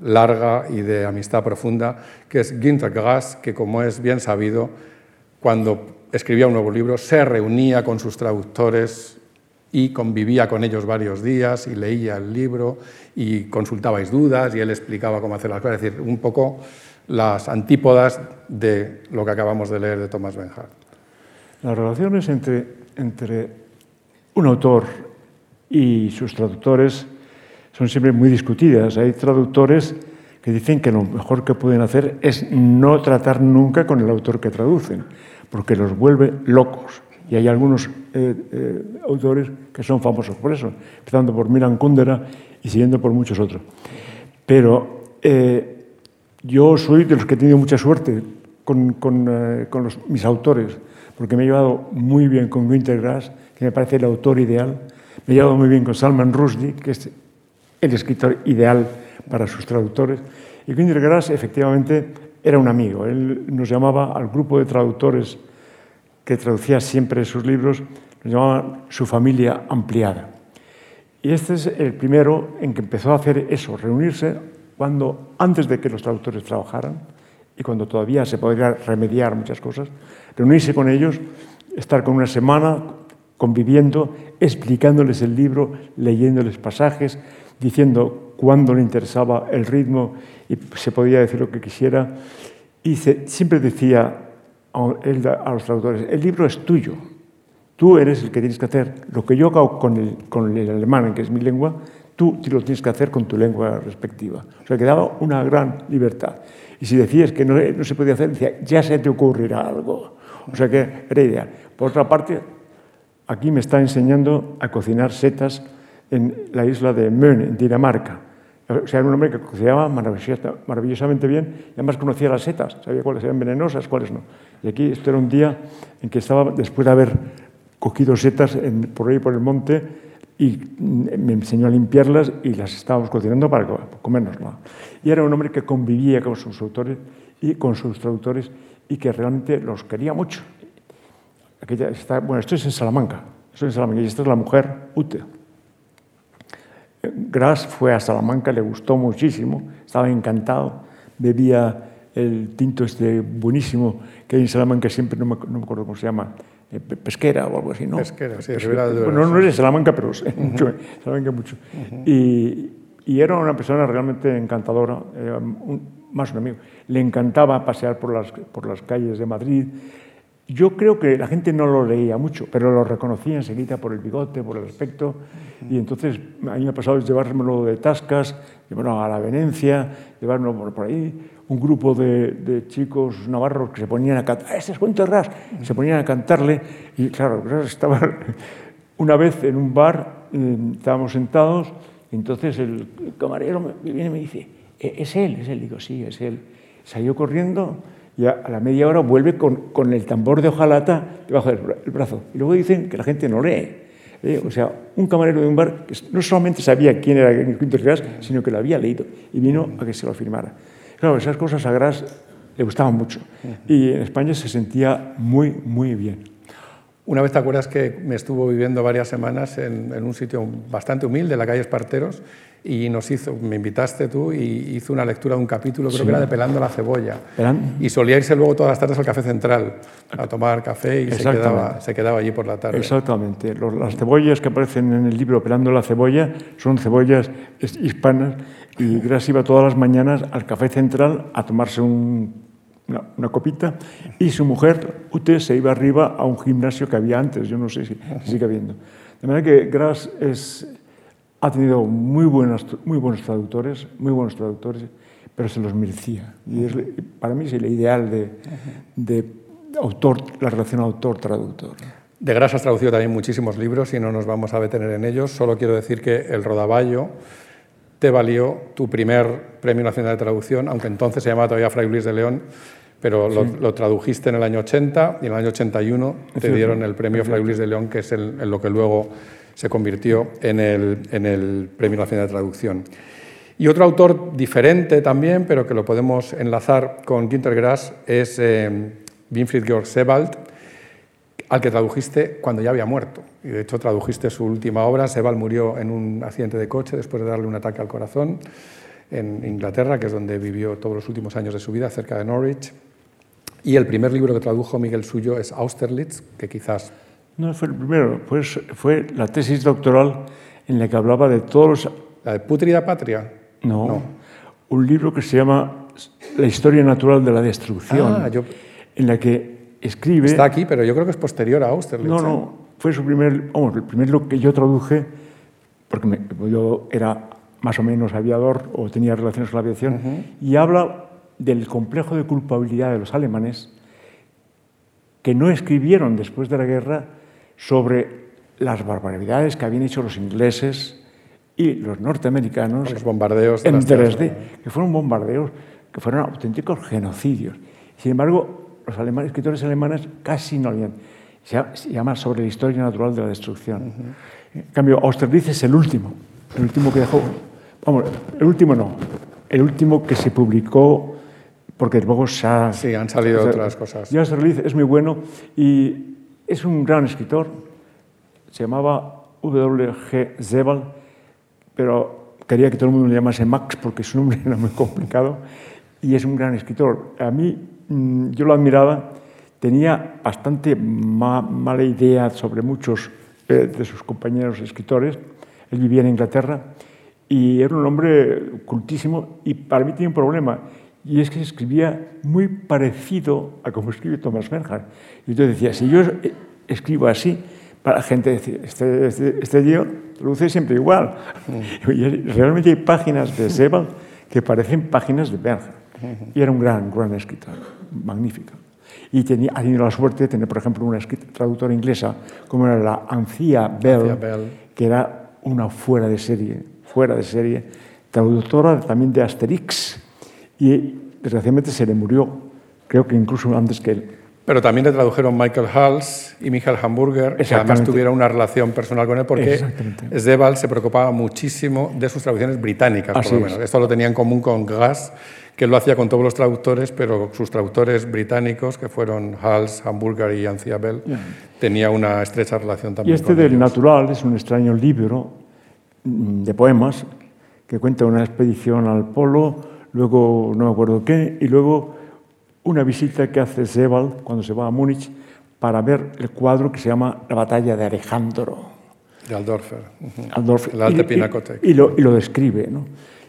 larga y de amistad profunda, que es Günther Grass, que como es bien sabido, cuando escribía un nuevo libro, se reunía con sus traductores y convivía con ellos varios días y leía el libro y consultabais dudas y él explicaba cómo hacer las cosas, es decir, un poco las antípodas de lo que acabamos de leer de Thomas Benhart. Las relaciones entre, entre un autor y sus traductores son siempre muy discutidas. Hay traductores que dicen que lo mejor que pueden hacer es no tratar nunca con el autor que traducen, porque los vuelve locos. Y hay algunos eh, eh, autores que son famosos por eso, empezando por Milan Kundera y siguiendo por muchos otros. Pero eh, yo soy de los que he tenido mucha suerte con, los, mis autores, porque me he llevado muy bien con Günter Grass, que me parece el autor ideal, me he llevado muy bien con Salman Rushdie, que es el escritor ideal para sus traductores. Y Günter Grass efectivamente era un amigo. Él nos llamaba al grupo de traductores que traducía siempre sus libros, lo llamaban su familia ampliada. Y este es el primero en que empezó a hacer eso, reunirse cuando, antes de que los traductores trabajaran y cuando todavía se podría remediar muchas cosas, reunirse con ellos, estar con una semana conviviendo, explicándoles el libro, leyéndoles pasajes, diciendo cuándo le interesaba el ritmo y se podía decir lo que quisiera. Y siempre decía, a los traductores, el libro es tuyo, tú eres el que tienes que hacer lo que yo hago con el, con el alemán, que es mi lengua, tú lo tienes que hacer con tu lengua respectiva. O sea, que daba una gran libertad. Y si decías que no, no se podía hacer, decía, ya se te ocurrirá algo. O sea, que era ideal. Por otra parte, aquí me está enseñando a cocinar setas en la isla de Mön, en Dinamarca. O sea, era un hombre que cocinaba maravillosamente bien y además conocía las setas, sabía cuáles eran venenosas, cuáles no. Y aquí esto era un día en que estaba, después de haber cogido setas por ahí por el monte, y me enseñó a limpiarlas y las estábamos cocinando para comérnoslas. Y era un hombre que convivía con sus autores y con sus traductores y que realmente los quería mucho. Aquella está, bueno, esto es en Salamanca, esto es en Salamanca y esta es la mujer Ute. Gras fue a Salamanca, le gustó muchísimo, estaba encantado, bebía el tinto este buenísimo que hay en Salamanca, siempre no me, no me acuerdo cómo se llama, pesquera o algo así, ¿no? Pesquera, sí, pesquera. Bueno, no es de Salamanca, pero sí, mucho, Salamanca mucho. y, y, era una persona realmente encantadora, un, más un amigo. Le encantaba pasear por las, por las calles de Madrid, yo creo que la gente no lo leía mucho, pero lo reconocía enseguida por el bigote, por el aspecto. Y entonces a mí me ha pasado llevármelo de tascas, llevarlo a la Venecia, llevármelo por ahí. Un grupo de, chicos navarros que se ponían a cantar, ese es Ras, se ponían a cantarle. Y claro, estaba una vez en un bar, eh, estábamos sentados Entonces el camarero me viene y me dice, "E- es él, es él. Digo, sí, es él. Salió corriendo y a, la media hora vuelve con, con el tambor de hojalata debajo del bra- el brazo. Y luego dicen que la gente no lee. O sea, un camarero de un bar que no solamente sabía quién era Quinto Gras, sino que lo había leído y vino a que se lo firmara. Claro, esas cosas a Gras le gustaban mucho. Y en España se sentía muy, muy bien. Una vez te acuerdas que me estuvo viviendo varias semanas en, en un sitio bastante humilde, en la calle Esparteros, y nos hizo, me invitaste tú y hizo una lectura de un capítulo, creo Sí. que era de Pelando la cebolla. Pelan- Y solía irse luego todas las tardes al Café Central a tomar café y se quedaba, se quedaba allí por la tarde. Exactamente. Los- las cebollas que aparecen en el libro Pelando la cebolla son cebollas hispanas y Gras iba todas las mañanas al café central a tomarse un- una, copita y su mujer, Ute, se iba arriba a un gimnasio que había antes, yo no sé si, si sigue habiendo. De manera que Gras ha tenido muy, buenas, muy buenos traductores, muy buenos traductores, pero se los merecía. Y es, para mí es el ideal de, de autor, la relación autor-traductor. De Gras has traducido también muchísimos libros y no nos vamos a detener en ellos. Solo quiero decir que El Rodaballo te valió tu primer Premio Nacional de Traducción, aunque entonces se llamaba todavía Fray Luis de León, pero lo, lo tradujiste en el año 80 y en el año 81 te cierto, dieron el Premio Fray Luis de León, que es el- en lo que luego se convirtió en el, en el Premio Nacional de Traducción. Y otro autor diferente también, pero que lo podemos enlazar con Günter Grass, es eh, Winfried Georg Sebald, al que tradujiste cuando ya había muerto. Y de hecho tradujiste su última obra. Sebald murió en un accidente de coche después de darle un ataque al corazón en Inglaterra, que es donde vivió todos los últimos años de su vida, cerca de Norwich. Y el primer libro que tradujo Miguel Suyo es Austerlitz, que quizás No fue el primero, pues fue la tesis doctoral en la que hablaba de todos los... la de Pútrida Patria. No, un libro que se llama La historia natural de la destrucción, Ah, yo- en la que escribe... Está aquí, pero yo creo que es posterior a Austerlitz. No, ¿eh? no, fue su primer, vamos, el primer libro que yo traduje, porque me- yo era más o menos aviador o tenía relaciones con la aviación, y habla del complejo de culpabilidad de los alemanes que no escribieron después de la guerra sobre las barbaridades que habían hecho los ingleses y los norteamericanos Los bombardeos de en las tierras 3D, que fueron bombardeos, que fueron auténticos genocidios. Sin embargo, los alemanes, escritores alemanes casi no habían. Se llama, se llama Sobre la historia natural de la destrucción. En cambio, Austerlitz es el último, el último que dejó. Vamos, el último no, el último que se publicó, porque luego se ha. Sí, han salido otras cosas. Y Austerlitz es muy bueno y es un gran escritor. Se llamaba W.G. Sebald, pero quería que todo el mundo le llamase Max porque su nombre era muy complicado y es un gran escritor. A mí, mm, yo lo admiraba, tenía bastante ma- mala idea sobre muchos eh, de sus compañeros escritores. Él vivía en Inglaterra y era un hombre cultísimo y para mí tenía un problema y es que escribía muy parecido a como escribe Thomas Bernhard. Y yo decía, si yo eh, escribo así, para la gente decir, este, este, este tío luce siempre igual. Y realmente hay páginas de Sebald que parecen páginas de Bernhard. Y era un gran, gran escritor, magnífico. Y tenía, ha tenido la suerte de tener, por ejemplo, una traductora inglesa como era la Anthea Bell, Anthea Bell. que era una fuera de serie, fuera de serie, traductora también de Asterix. Y desgraciadamente se le murió, creo que incluso antes que él. Pero también le tradujeron Michael Hals y Michael Hamburger, que además tuvieron una relación personal con él, porque. Sebald se preocupaba muchísimo de sus traducciones británicas, Así por lo es. menos. Esto lo tenía en común con Grass, que lo hacía con todos los traductores, pero sus traductores británicos, que fueron Hals, Hamburger y Anthea Bell, tenía una estrecha relación Y también este con del ellos. natural es un extraño libro mm, de poemas que cuenta una expedición al polo, luego no me acuerdo qué, y luego una visita que hace Sebald cuando se va a Múnich para ver el cuadro que se llama La batalla de Alejandro. De Aldorfer. ujú. Aldorf. El Alte Y- y-. Y, lo, y lo describe. ¿no?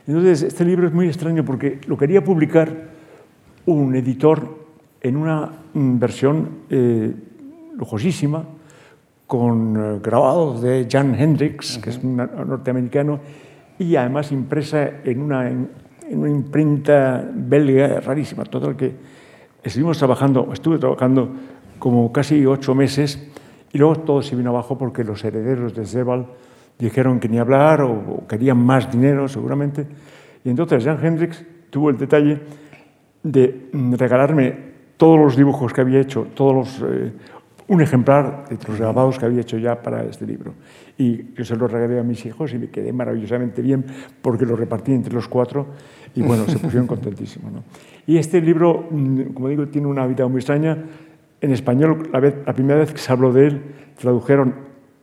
Entonces, este libro es muy extraño porque lo quería publicar un editor en una mm, versión eh, lujosísima, con eh, grabados de Jan Hendricks, que es un norteamericano, y además impresa en una, en una imprenta belga rarísima. Total que estuvimos trabajando, estuve trabajando como casi ocho meses y luego todo se vino abajo porque los herederos de Sebald dijeron que ni hablar o, querían más dinero seguramente. Y entonces Jan Hendricks tuvo el detalle de mm, regalarme todos los dibujos que había hecho, todos los, eh, un ejemplar de los grabados que había hecho ya para este libro. Y yo se lo regalé a mis hijos y me quedé maravillosamente bien porque lo repartí entre los cuatro y bueno, se pusieron contentísimos. ¿no? Y este libro, mm, como digo, tiene una vida muy extraña. En español, la, vez, la primera vez que se habló de él, tradujeron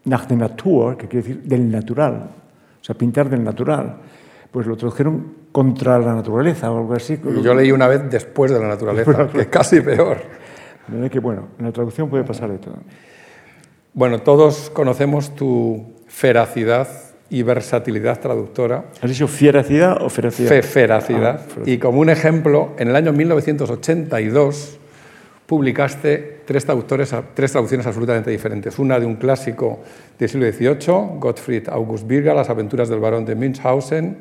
nach der Natur, que quiere decir del natural, o sea, pintar del natural. Pues lo tradujeron contra la naturaleza o algo así. Yo leí una vez después de la naturaleza, que es casi peor. De que, bueno, en la traducción puede pasar de todo. Bueno, todos conocemos tu feracidad y versatilidad traductora. ¿Has dicho fieracidad o feracidad? Fe, feracidad. Ah, y como un ejemplo, en el año 1982 publicaste tres, traductores, tres traducciones absolutamente diferentes. Una de un clásico del siglo XVIII, Gottfried August Birger, Las aventuras del barón de Münchhausen,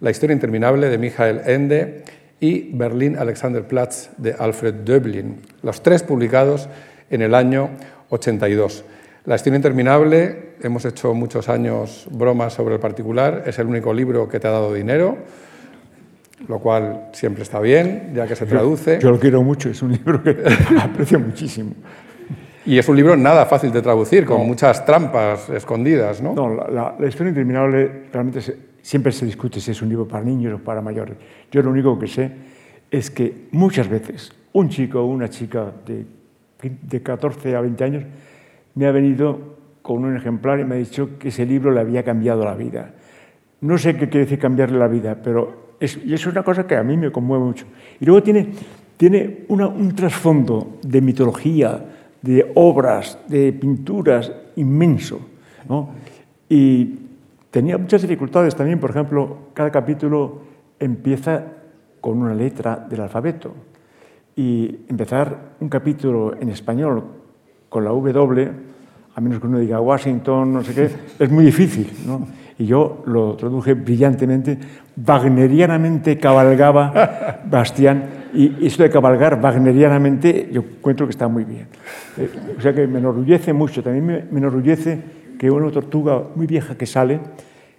La historia interminable de Michael Ende y Berlín Alexanderplatz de Alfred Döblin. Los tres publicados en el año 82. La historia interminable, hemos hecho muchos años bromas sobre el particular, es el único libro que te ha dado dinero lo cual siempre está bien, ya que se traduce. Yo, lo quiero mucho, es un libro que aprecio muchísimo. Y es un libro nada fácil de traducir, con muchas trampas escondidas, ¿no? No, la, historia interminable realmente siempre se discute si es un libro para niños o para mayores. Yo lo único que sé es que muchas veces un chico o una chica de, de 14 a 20 años me ha venido con un ejemplar y me ha dicho que ese libro le había cambiado la vida. No sé qué quiere decir cambiarle la vida, pero y eso es una cosa que a mí me conmueve mucho. Y luego tiene, tiene un trasfondo de mitología, de obras, de pinturas inmenso. Y tenía muchas dificultades también, por ejemplo, cada capítulo empieza con una letra del alfabeto. Y empezar un capítulo en español con la W, a menos que uno diga Washington, no sé qué, es muy difícil. ¿no? Y yo lo traduje brillantemente. Wagnerianamente cabalgaba Bastián. Y eso de cabalgar wagnerianamente, yo encuentro que está muy bien. Eh, o sea que me enorgullece mucho. También me, enorgullece que una tortuga muy vieja que sale,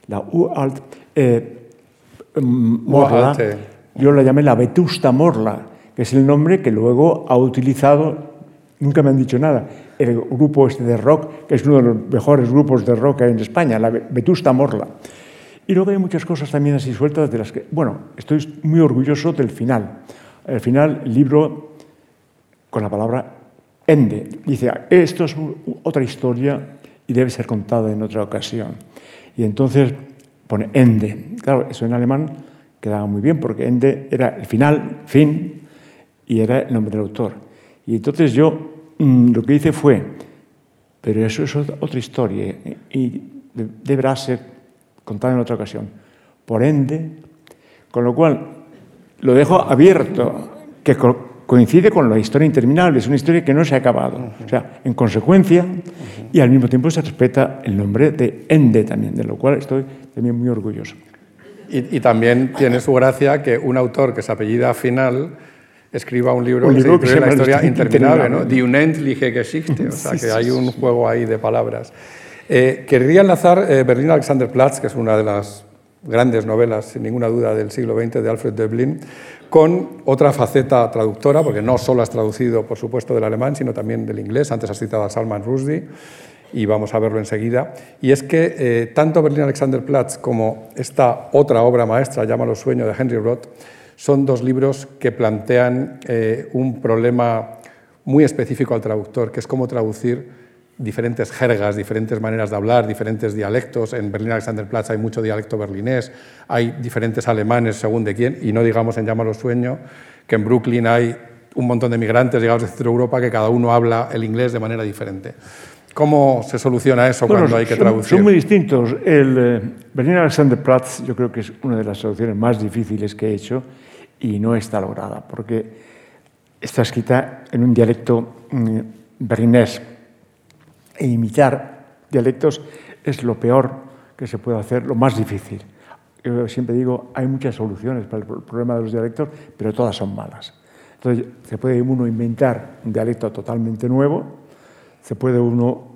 la Uralt eh, mm, Morla, yo la llamé la Vetusta Morla, que es el nombre que luego ha utilizado, nunca me han dicho nada, el grupo este de rock, que es uno de los mejores grupos de rock en España, la Vetusta Morla. Y luego hay muchas cosas también así sueltas de las que, bueno, estoy muy orgulloso del final. El final, el libro con la palabra Ende. Dice, esto es otra historia y debe ser contada en otra ocasión. Y entonces pone Ende. Claro, eso en alemán quedaba muy bien porque Ende era el final, fin, y era el nombre del autor. Y entonces yo lo que hice fue, pero eso es otra historia y deberá ser contada en otra ocasión. Por ende, con lo cual lo dejo abierto, que coincide con la historia interminable, es una historia que no se ha acabado. O sea, en consecuencia, y al mismo tiempo se respeta el nombre de Ende también, de lo cual estoy también muy orgulloso. Y, y también tiene su gracia que un autor que se apellida final escriba un libro, que, se la historia interminable, ¿no? Die unendliche Geschichte, o sea que hay un juego ahí de palabras. Eh, querría enlazar eh, Berlín Alexanderplatz, que es una de las grandes novelas, sin ninguna duda, del siglo XX de Alfred Döblin, con otra faceta traductora, porque no solo has traducido, por supuesto, del alemán, sino también del inglés. Antes has citado a Salman Rushdie y vamos a verlo enseguida. Y es que eh, tanto Berlín Alexanderplatz como esta otra obra maestra, Llámalo sueño, de Henry Roth, son dos libros que plantean eh, un problema muy específico al traductor, que es cómo traducir diferentes jergas, diferentes maneras de hablar, diferentes dialectos. En Berlín Alexanderplatz hay mucho dialecto berlinés, hay diferentes alemanes según de quién, y no digamos en Llámalo Sueño, que en Brooklyn hay un montón de migrantes llegados de Centro Europa que cada uno habla el inglés de manera diferente. ¿Cómo se soluciona eso cuando hay que traducir? Son muy distintos. El eh, Berlín Alexanderplatz yo creo que es una de las traducciones más difíciles que he hecho y no está lograda, porque está escrita en un dialecto mm, berlinés e imitar dialectos es lo peor que se puede hacer, lo más difícil. Yo siempre digo, hay muchas soluciones para el problema de los dialectos, pero todas son malas. Entonces, se puede uno inventar un dialecto totalmente nuevo, se puede uno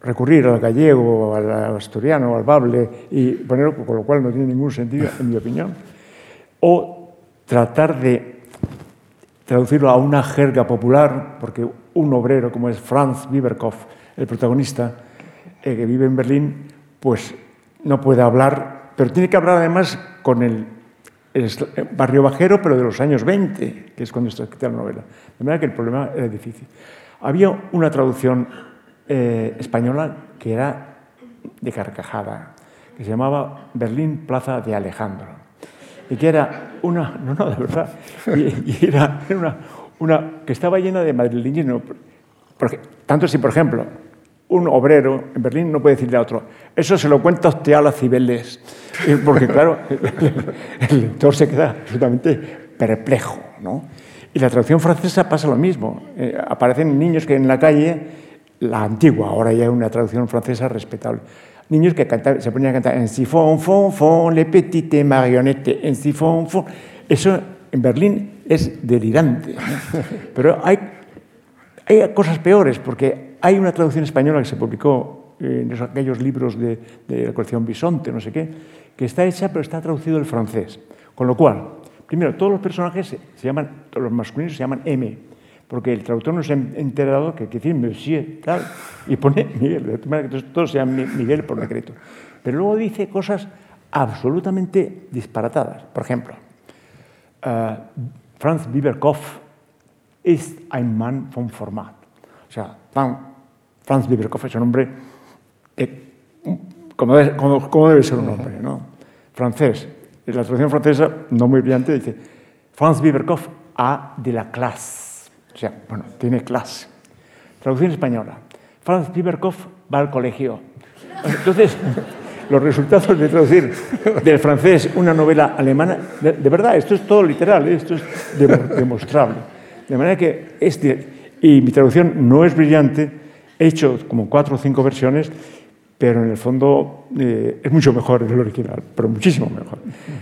recurrir al gallego, al asturiano, al bable y ponerlo, con lo cual no tiene ningún sentido, en mi opinión, o tratar de traducirlo a una jerga popular, porque un obrero como es Franz Biberkopf, el protagonista, eh, que vive en Berlín, pues no puede hablar, pero tiene que hablar además con el, barrio bajero, pero de los años 20, que es cuando está escrita la novela. De manera que el problema era difícil. Había una traducción eh, española que era de carcajada, que se llamaba Berlín Plaza de Alejandro, y que era una, no, no, de verdad, y, era una, una, que estaba llena de madrileños, porque, tanto si, por ejemplo, un obrero en Berlín no puede decirle a otro, eso se lo cuenta usted a las Cibeles, porque claro, el lector se queda absolutamente perplejo, ¿no? Y la traducción francesa pasa lo mismo. Eh, aparecen niños que en la calle la antigua, ahora ya hay una traducción francesa respetable. Niños que se ponían a cantar en si fon, fon, le petite marionnette, en si fon. Eso en Berlín es delirante. Pero hay, hay cosas peores, porque hay una traducción española que se publicó en aquellos libros de, de la colección Bisonte, no sé qué, que está hecha, pero está traducido al francés. Con lo cual, primero, todos los personajes se, se llaman, los masculinos se llaman M porque el traductor no se ha enterado que hay que decir monsieur, tal, y pone Miguel, de manera que todos sean Miguel por decreto. Pero luego dice cosas absolutamente disparatadas. Por ejemplo, uh, Franz Biberkopf es ein Mann von Format. O sea, Franz Biberkopf es un hombre que, como, debe, como, como debe ser un hombre, ¿no? Francés. En la traducción francesa, no muy brillante, dice Franz Biberkopf a de la clase sea, bueno, tiene clase. Traducción española. Franz Biberkopf va al colegio. Entonces, los resultados de traducir del francés una novela alemana, de, verdad, esto es todo literal, ¿eh? esto es demostrable. De manera que, este, y mi traducción no es brillante, he hecho como cuatro o cinco versiones, pero en el fondo eh, es mucho mejor el original, pero muchísimo mejor.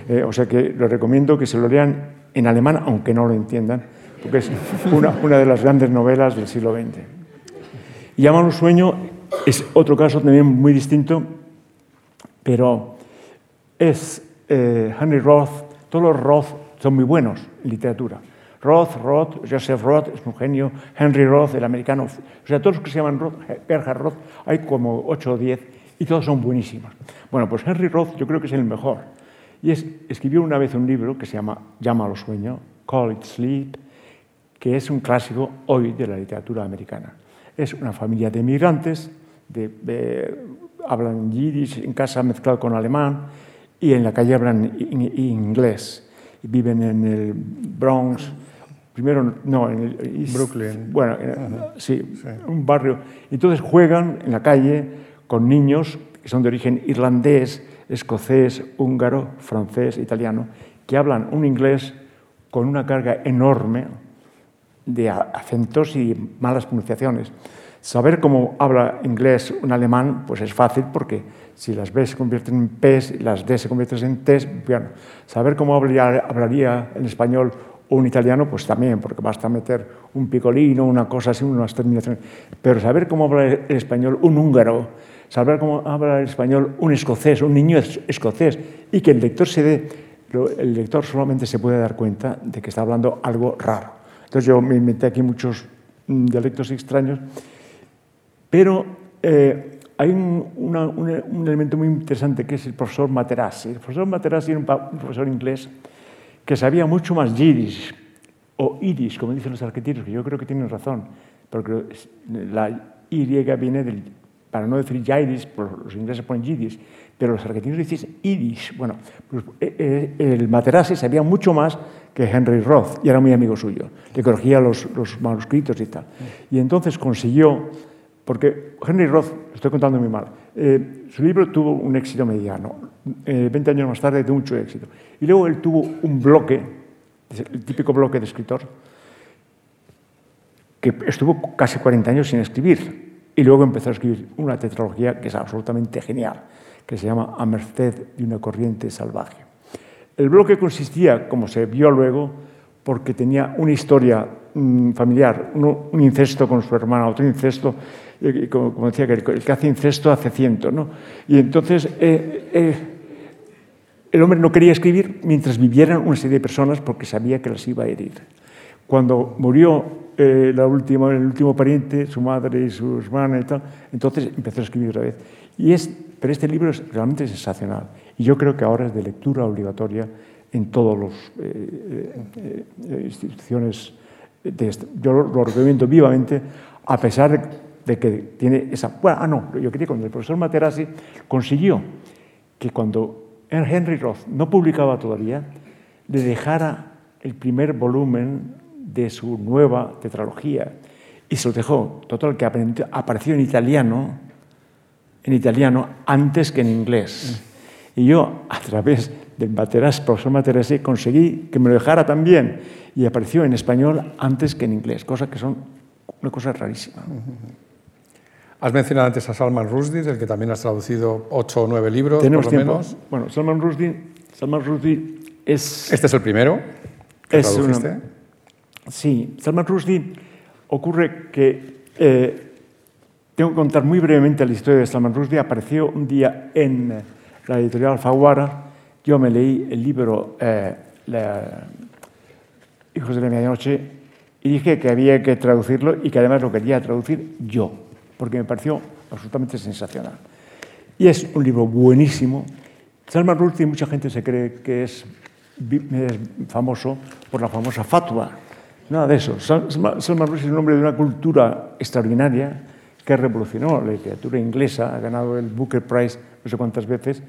Eh, o sea que lo recomiendo que se lo lean en alemán, aunque no lo entiendan, es una, una de las grandes novelas del siglo XX. Y un sueño es otro caso también muy distinto, pero es eh, Henry Roth, todos los Roth son muy buenos en literatura. Roth, Roth, Joseph Roth es un genio, Henry Roth, el americano, o sea, todos los que se llaman Roth, Gerhard Roth, hay como 8 o 10 y todos son buenísimos. Bueno, pues Henry Roth yo creo que es el mejor. Y es, escribió una vez un libro que se llama Llama los sueño, Call It Sleep, que es un clásico hoy de la literatura americana. Es una familia de inmigrantes, de, hablan yiddish en casa mezclado con alemán y en la calle hablan inglés. Viven en el Bronx, primero no, en el Brooklyn. Bueno, sí, un barrio. Entonces juegan en la calle con niños que son de origen irlandés, escocés, húngaro, francés, italiano, que hablan un inglés con una carga enorme, de acentos y malas pronunciaciones. Saber cómo habla inglés un alemán, pues es fácil porque si las B se convierten en P y las D se convierten en T, bueno, saber cómo hablaría, hablaría en español un italiano, pues también, porque basta meter un picolino, una cosa así, unas terminaciones. Pero saber cómo habla el español un húngaro, saber cómo habla el español un escocés, un niño escocés, y que el lector se dé, el lector solamente se puede dar cuenta de que está hablando algo raro. Entonces yo me inventé aquí muchos mm, dialectos extraños, pero eh, hay un, elemento muy interesante que es el profesor Materassi. El profesor Materassi era un, profesor inglés que sabía mucho más yiddish, o iris, como dicen los argentinos, que yo creo que tienen razón, porque la Y viene del, para no decir yiddish, los ingleses ponen yiddish, pero los argentinos dicen yiddish. Bueno, pues, eh, eh, el Materassi sabía mucho más que Henry Roth, y era muy amigo suyo, le corregía los, manuscritos y tal. Y entonces consiguió, porque Henry Roth, estoy contando muy mal, eh, su libro tuvo un éxito mediano, eh, 20 años más tarde tuvo mucho éxito. Y luego él tuvo un bloque, el típico bloque de escritor, que estuvo casi 40 años sin escribir, y luego empezó a escribir una tetralogía que es absolutamente genial, que se llama A merced de una corriente salvaje. El bloque consistía, como se vio luego, porque tenía una historia mm, familiar, un incesto con su hermana, otro incesto, como, decía, que el, que hace incesto hace ciento. ¿no? Y entonces eh, eh, el hombre no quería escribir mientras vivieran una serie de personas porque sabía que las iba a herir. Cuando murió eh, la última, el último pariente, su madre y su hermana y tal, entonces empezó a escribir otra vez. Y es, pero este libro es realmente sensacional. Y yo creo que ahora es de lectura obligatoria en todas las instituciones yo lo, recomiendo vivamente, a pesar de que tiene esa... Bueno, ah, no, yo quería cuando el profesor Materassi consiguió que cuando Henry Roth no publicaba todavía, le dejara el primer volumen de su nueva tetralogía y se lo dejó. Total, que apareció en italiano, en italiano antes que en inglés. Y yo, a través del Materas, profesor Materassi, conseguí que me lo dejara también y apareció en español antes que en inglés, cosa que son una cosa rarísima. Has mencionado antes a Salman Rushdie, del que también has traducido ocho o nueve libros, Tenemos por lo tiempo. menos. Bueno, Salman Rushdie, Salman Rushdie es... ¿Este es el primero que es tradujiste? una- sí, Salman Rushdie ocurre que... eh, tengo que contar muy brevemente la historia de Salman Rushdie. Apareció un día en eh, la editorial Alfaguara. Yo me leí el libro eh, la- Hijos de la Medianoche y dije que había que traducirlo y que además lo quería traducir yo, porque me pareció absolutamente sensacional. Y es un libro buenísimo. Salman Rushdie, mucha gente se cree que es, es famoso por la famosa fatwa. Nada de eso. Sal- Salman Salman Rushdie es un hombre de una cultura extraordinaria que revolucionó la literatura inglesa, ha ganado el Booker Prize no sé cuántas veces,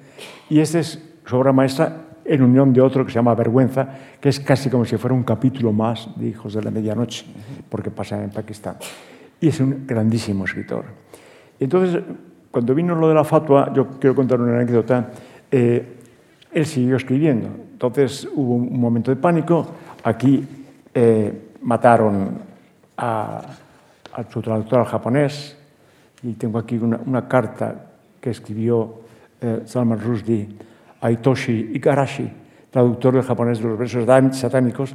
y esta es su obra maestra en unión de otro que se llama Vergüenza, que es casi como si fuera un capítulo más de Hijos de la Medianoche, porque pasa en Pakistán. Y es un grandísimo escritor. Entonces, cuando vino lo de la fatua, yo quiero contar una anécdota, eh, él siguió escribiendo. Entonces hubo un momento de pánico. Aquí eh, mataron a, a su traductor al japonés y tengo aquí una, carta que escribió eh, Salman Rushdie a Hitoshi Igarashi, traductor del japonés de los versos satánicos,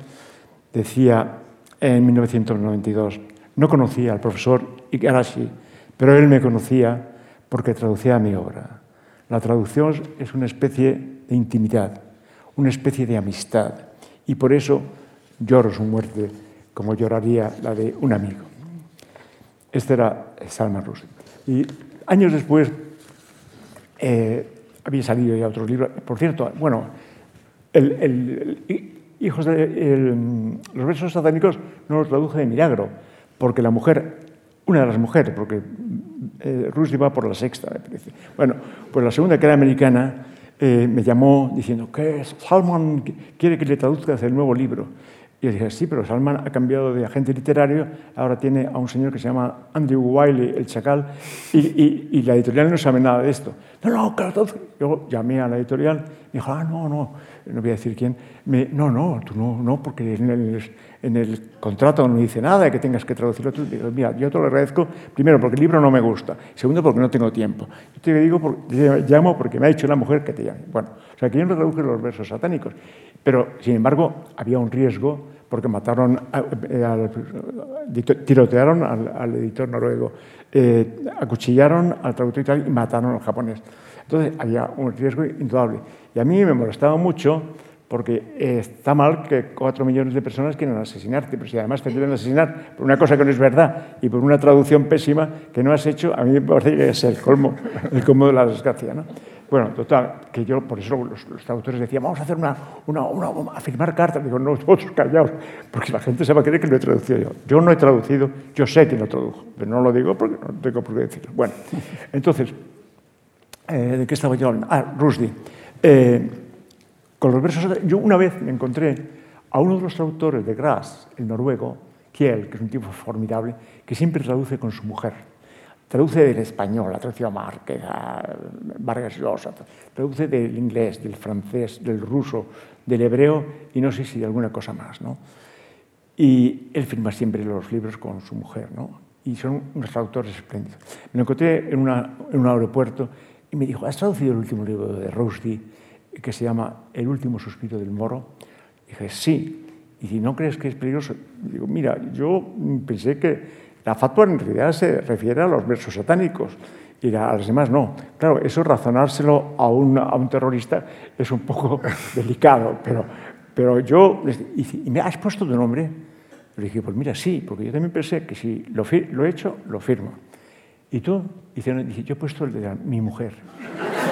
decía en 1992, no conocía al profesor Igarashi, pero él me conocía porque traducía mi obra. La traducción es una especie de intimidad, una especie de amistad, y por eso lloro su muerte como lloraría la de un amigo. Este era Salman Rushdie. Y años después eh, había salido ya otros libros. Por cierto, bueno, el, el- el- Hijos de, los versos satánicos no los traduje de milagro, porque la mujer, una de las mujeres, porque eh, va por la sexta, me parece. Bueno, pues la segunda, que era americana, eh, me llamó diciendo que Salman quiere que le traduzcas el nuevo libro. Y dije, sí, pero Salman ha cambiado de agente literario, ahora tiene a un señor que se llama Andrew Wiley, el chacal, y, y- la editorial no sabe nada de esto. No, no, traduzca. Yo llamé a la editorial, me dijo, ah, no, no, no voy a decir quién. Me, no, no, tú no, no, porque en el, contrato no dice nada que tengas que traducirlo tú. Digo, mira, yo te lo agradezco, primero, porque el libro no me gusta, segundo, porque no tengo tiempo. Yo te digo, por- te llamo porque me ha dicho la mujer que te llame. Bueno, o sea, que yo no traduje los versos satánicos, pero, sin embargo, había un riesgo porque mataron, eh, al- tirotearon al, al editor noruego, eh, acuchillaron al traductor y tal, y mataron al japonés. Entonces había un riesgo indudable. Y a mí me molestaba mucho porque eh, está mal que cuatro millones de personas quieran asesinarte, pero si además te quieren asesinar por una cosa que no es verdad y por una traducción pésima que no has hecho, a mí me parece que es el colmo, el colmo de la desgracia. ¿no? Bueno, total, que yo, por eso los, los traductores decían, vamos a hacer una, una, una- a firmar cartas. Digo, no, vosotros callaos, porque la gente se va a creer que lo he traducido yo. Yo no he traducido, yo sé que lo tradujo, pero no lo digo porque no tengo por qué decirlo. Bueno, entonces, eh, ¿de qué estaba yo hablando? Ah, Rushdie. Eh, con los versos, yo una vez me encontré a uno de los traductores de Gras, el noruego, Kiel, que es un tipo formidable, que siempre traduce con su mujer. Traduce del español, ha traducido a Márquez, a Vargas Llosa, traduce del inglés, del francés, del ruso, del hebreo y no sé si de alguna cosa más. ¿no? Y él firma siempre los libros con su mujer, ¿no? Y son unos traductores espléndidos. Me lo encontré en, una- en un aeropuerto y me dijo, ¿has traducido el último libro de Rushdie que se llama El último suspiro del moro? dije, sí. Y si no crees que es peligroso, digo, mira, yo pensé que, La fatwa en realidad se refiere a los versos satánicos y a los demás no. Claro, eso razonárselo a un, a un terrorista es un poco delicado, pero, pero yo, y me has puesto tu nombre. Le dije, pues mira, sí, porque yo también pensé que si lo, lo he hecho, lo firmo. ¿Y tú? Y dije, yo he puesto el de mi mujer.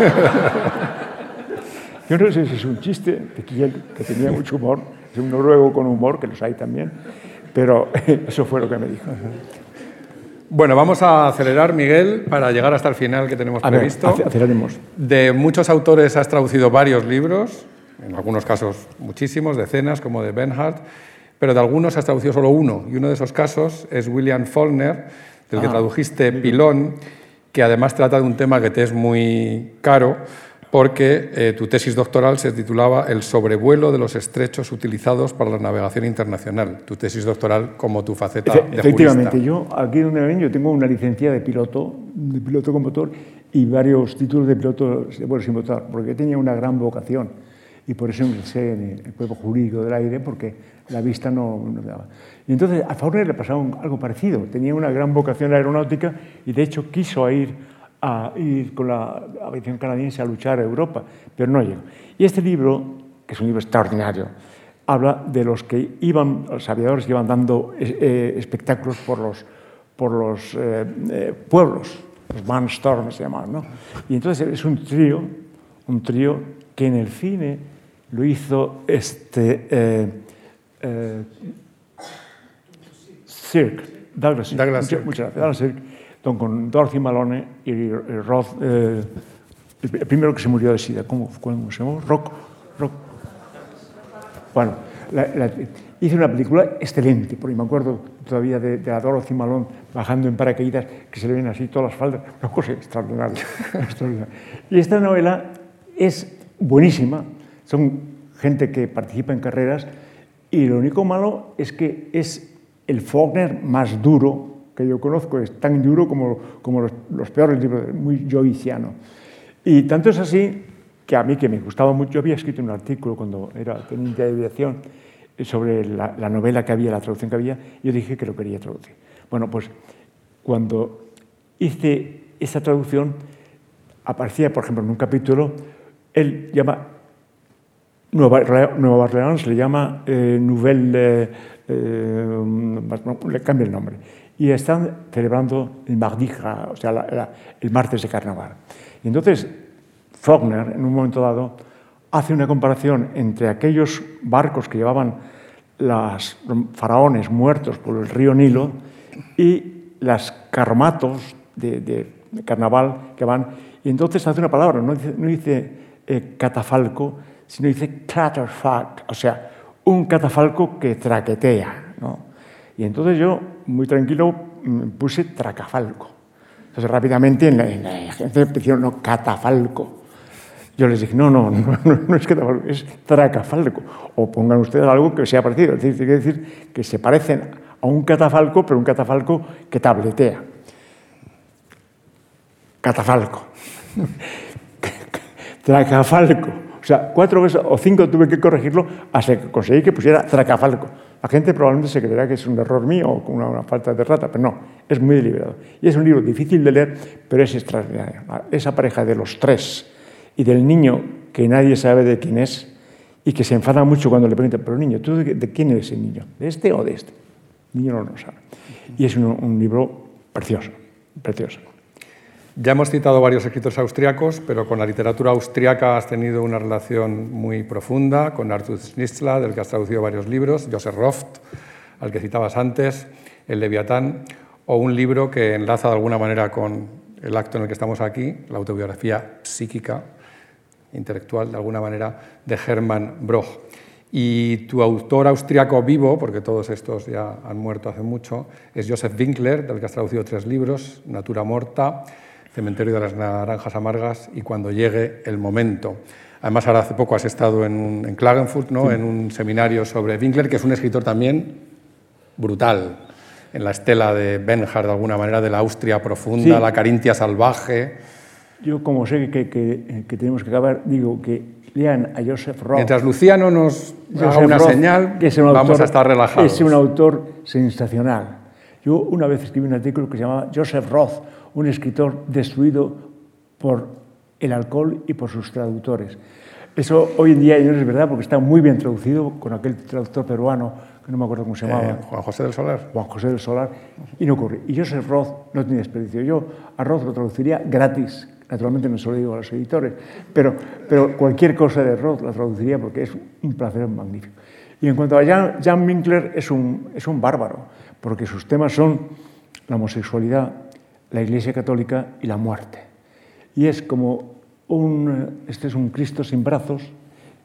yo no sé si es un chiste de que tenía mucho humor, es un noruego con humor, que los hay también, pero eso fue lo que me dijo. Bueno, vamos a acelerar, Miguel, para llegar hasta el final que tenemos previsto. aceleremos. De muchos autores has traducido varios libros, en algunos casos muchísimos, decenas, como de Benhart, pero de algunos has traducido solo uno, y uno de esos casos es William Faulkner, del que ah, tradujiste Pilón, que además trata de un tema que te es muy caro, porque eh, tu tesis doctoral se titulaba El sobrevuelo de los estrechos utilizados para la navegación internacional. Tu tesis doctoral como tu faceta de Efectivamente, yo aquí donde me ven, yo tengo una licencia de piloto, de piloto con motor y varios títulos de piloto de vuelo sin motor, porque tenía una gran vocación y por eso ingresé en el cuerpo jurídico del aire, porque la vista no, no me daba. Y entonces a Faulkner le pasaba algo parecido. Tenía una gran vocación aeronáutica y de hecho quiso ir, a, ir con la aviación canadiense a luchar a Europa, pero no llegó. Y este libro, que es un libro extraordinario, habla de los que iban, los aviadores que iban dando eh, eh, espectáculos por los, por los eh, pueblos, los Barnstorms se llamaban. ¿no? Y entonces es un trío, un trío que en el cine lo hizo este, Cirque, Douglas Cirque. Douglas Cirque. Muchas gracias. Douglas Cirque, con Dorothy Malone y Roth, eh, el primero que se murió de SIDA. ¿Cómo, cómo se llamó? Rock. Bueno, la, hice una película excelente, porque me acuerdo todavía de, de Dorothy Malone bajando en paracaídas, que se le ven así todas las faldas, una cosa. Y esta novela es buenísima, son gente que participa en carreras, y lo único malo es que es el Faulkner más duro que yo conozco, es tan duro como, como los, los, peores libros, muy joyciano. Y tanto es así que a mí, que me gustaba mucho, yo había escrito un artículo cuando era teniente de aviación sobre la, la, novela que había, la traducción que había, yo dije que lo quería traducir. Bueno, pues cuando hice esa traducción, aparecía, por ejemplo, en un capítulo, él llama Nueva, Nueva Orleans, le llama eh, Nouvelle... Eh, eh, le cambia el nombre. Y están celebrando el Mardi o sea, el martes de carnaval. Y entonces Faulkner, en un momento dado, hace una comparación entre aquellos barcos que llevaban los faraones muertos por el río Nilo y las carmatos de, carnaval que van. Y entonces hace una palabra, no dice, no dice eh, catafalco, sino dice clatterfuck, o sea, un catafalco que traquetea. ¿no? Y entonces yo, muy tranquilo, mm, puse tracafalco. Entonces rápidamente en la, en la pusieron, no, catafalco. Yo les dije, no, no, no, es catafalco, es tracafalco. O pongan ustedes algo que sea parecido. Es decir, decir que se parecen a un catafalco, pero un catafalco que tabletea. Catafalco. Tracafalco. O sea, cuatro veces o cinco tuve que corregirlo hasta que conseguí que pusiera tracafalco. La gente probablemente se creerá que es un error mío o una, falta de rata, pero no, es muy deliberado. Y es un libro difícil de leer, pero es extraordinario. Esa pareja de los tres y del niño que nadie sabe de quién es y que se enfada mucho cuando le preguntan, pero niño, ¿tú de, de quién eres el niño? ¿De este o de este? El niño no lo sabe. Y es un libro precioso, precioso. Ya hemos citado varios escritores austriacos, pero con la literatura austriaca has tenido una relación muy profunda, con Arthur Schnitzler, del que has traducido varios libros, Joseph Roft, al que citabas antes, El Leviatán, o un libro que enlaza de alguna manera con el acto en el que estamos aquí, la autobiografía psíquica, intelectual, de alguna manera, de Hermann Broch. Y tu autor austriaco vivo, porque todos estos ya han muerto hace mucho, es Joseph Winkler, del que has traducido tres libros, Natura Morta, Cementerio de las Naranjas Amargas y cuando llegue el momento. Además, ahora hace poco has estado en, un, en Klagenfurt, ¿no? Sí. en un seminario sobre Winkler, que es un escritor también brutal, en la estela de Benhard, de alguna manera, de la Austria profunda, sí. la Carintia salvaje. Yo, como sé que, que, que, tenemos que acabar, digo que lean a Joseph Roth. Mientras Luciano nos haga una Roth, señal, que es un vamos autor, a estar relajados. Es un autor sensacional Yo una vez escribí un artículo que se llamaba Joseph Roth, un escritor destruido por el alcohol y por sus traductores. Eso hoy en día no es verdad porque está muy bien traducido con aquel traductor peruano, que no me acuerdo cómo se llamaba. Eh, Juan José del Solar. Juan José del Solar, y no ocurre. Y Joseph Roth no tiene desperdicio. Yo a Roth lo traduciría gratis. Naturalmente no se lo digo a los editores, pero, pero cualquier cosa de Roth la traduciría porque es un placer magnífico. Y en cuanto a Jan, Jan Winkler, es un, es un bárbaro, porque sus temas son la homosexualidad, la Iglesia Católica y la muerte. Y es como un, este es un Cristo sin brazos,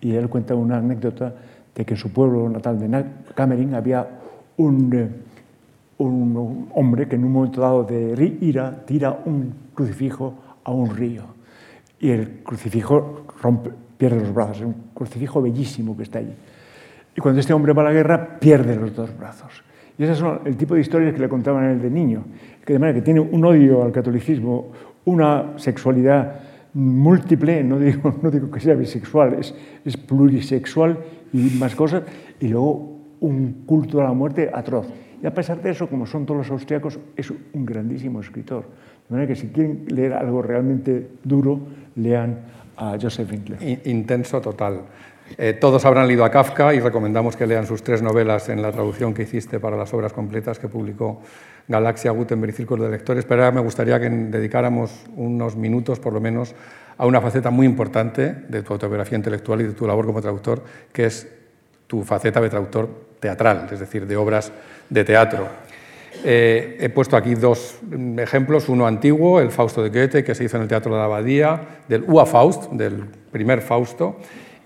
y él cuenta una anécdota de que en su pueblo natal de Camerín había un, eh, un hombre que en un momento dado de ira tira un crucifijo a un río y el crucifijo rompe, pierde los brazos, es un crucifijo bellísimo que está allí. Y cuando este hombre va a la guerra, pierde los dos brazos. Y ese es el tipo de historias que le contaban a él de niño, que de manera que tiene un odio al catolicismo, una sexualidad múltiple, no digo, que sea bisexual, es, es plurisexual y más cosas, y luego un culto a la muerte atroz. Y a pesar de eso, como son todos los austriacos, es un grandísimo escritor. De manera que si quieren leer algo realmente duro, lean a Joseph Winkler. Intenso total. Eh, todos habrán leído a Kafka y recomendamos que lean sus tres novelas en la traducción que hiciste para las obras completas que publicó Galaxia, Gutenberg y Círculo de Lectores. Pero ahora me gustaría que dedicáramos unos minutos, por lo menos, a una faceta muy importante de tu autobiografía intelectual y de tu labor como traductor, que es tu faceta de traductor teatral, es decir, de obras de teatro. Eh, he puesto aquí dos ejemplos, uno antiguo, el Fausto de Goethe, que se hizo en el Teatro de la Abadía, del Ua Faust, del primer Fausto,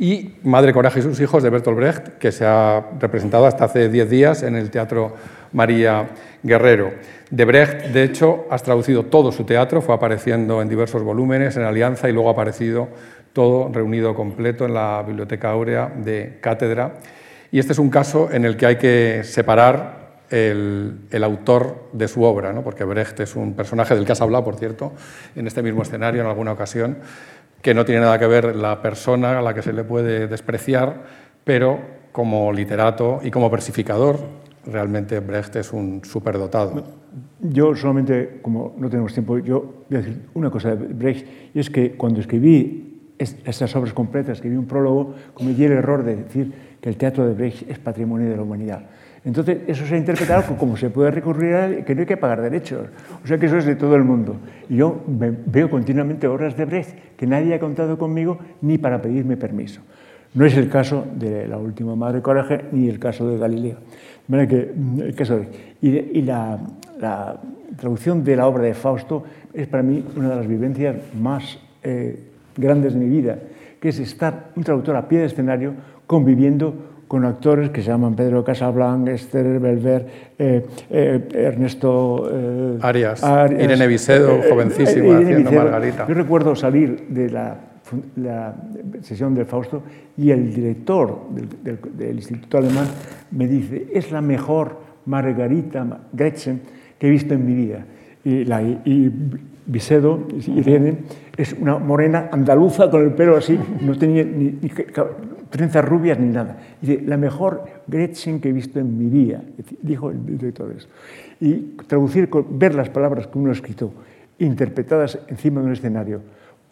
y Madre Coraje y sus hijos de Bertolt Brecht, que se ha representado hasta hace diez días en el Teatro María Guerrero. De Brecht, de hecho, has traducido todo su teatro, fue apareciendo en diversos volúmenes en Alianza y luego ha aparecido todo reunido completo en la Biblioteca Áurea de Cátedra. Y este es un caso en el que hay que separar el, autor de su obra, ¿no? porque Brecht es un personaje del que has hablado, por cierto, en este mismo escenario en alguna ocasión, que no tiene nada que ver la persona a la que se le puede despreciar, pero como literato y como versificador, realmente Brecht es un superdotado. Yo solamente, como no tenemos tiempo, yo voy a decir una cosa de Brecht, y es que cuando escribí estas obras completas, escribí un prólogo, cometí el error de decir que el teatro de Brecht es patrimonio de la humanidad. Entonces, eso se ha interpretado como se puede recurrir a que no hay que pagar derechos. O sea que eso es de todo el mundo. Y yo veo continuamente obras de Brecht que nadie ha contado conmigo ni para pedirme permiso. No es el caso de la última Madre Coraje ni el caso de Galileo. Que, mm, el caso de, y, la, traducción de la obra de Fausto es para mí una de las vivencias más eh, grandes de mi vida, que es estar un traductor a pie de escenario conviviendo con actores que se llaman Pedro Casablanc, Esther Belver, eh, eh, Ernesto eh, Arias, Irene Vicedo, jovencísima, haciendo Margarita. Yo recuerdo salir de la, sesión del Fausto y el director del, Instituto Alemán me dice, es la mejor Margarita Gretchen que he visto en mi vida. Y, la, y Vicedo, Irene, es una morena andaluza con el pelo así, no tenía ni, ni trenzas rubias ni nada. Dice, la mejor Gretchen que he visto en mi vida, dijo el director de eso. Y traducir, ver las palabras que uno ha escrito, interpretadas encima de un escenario,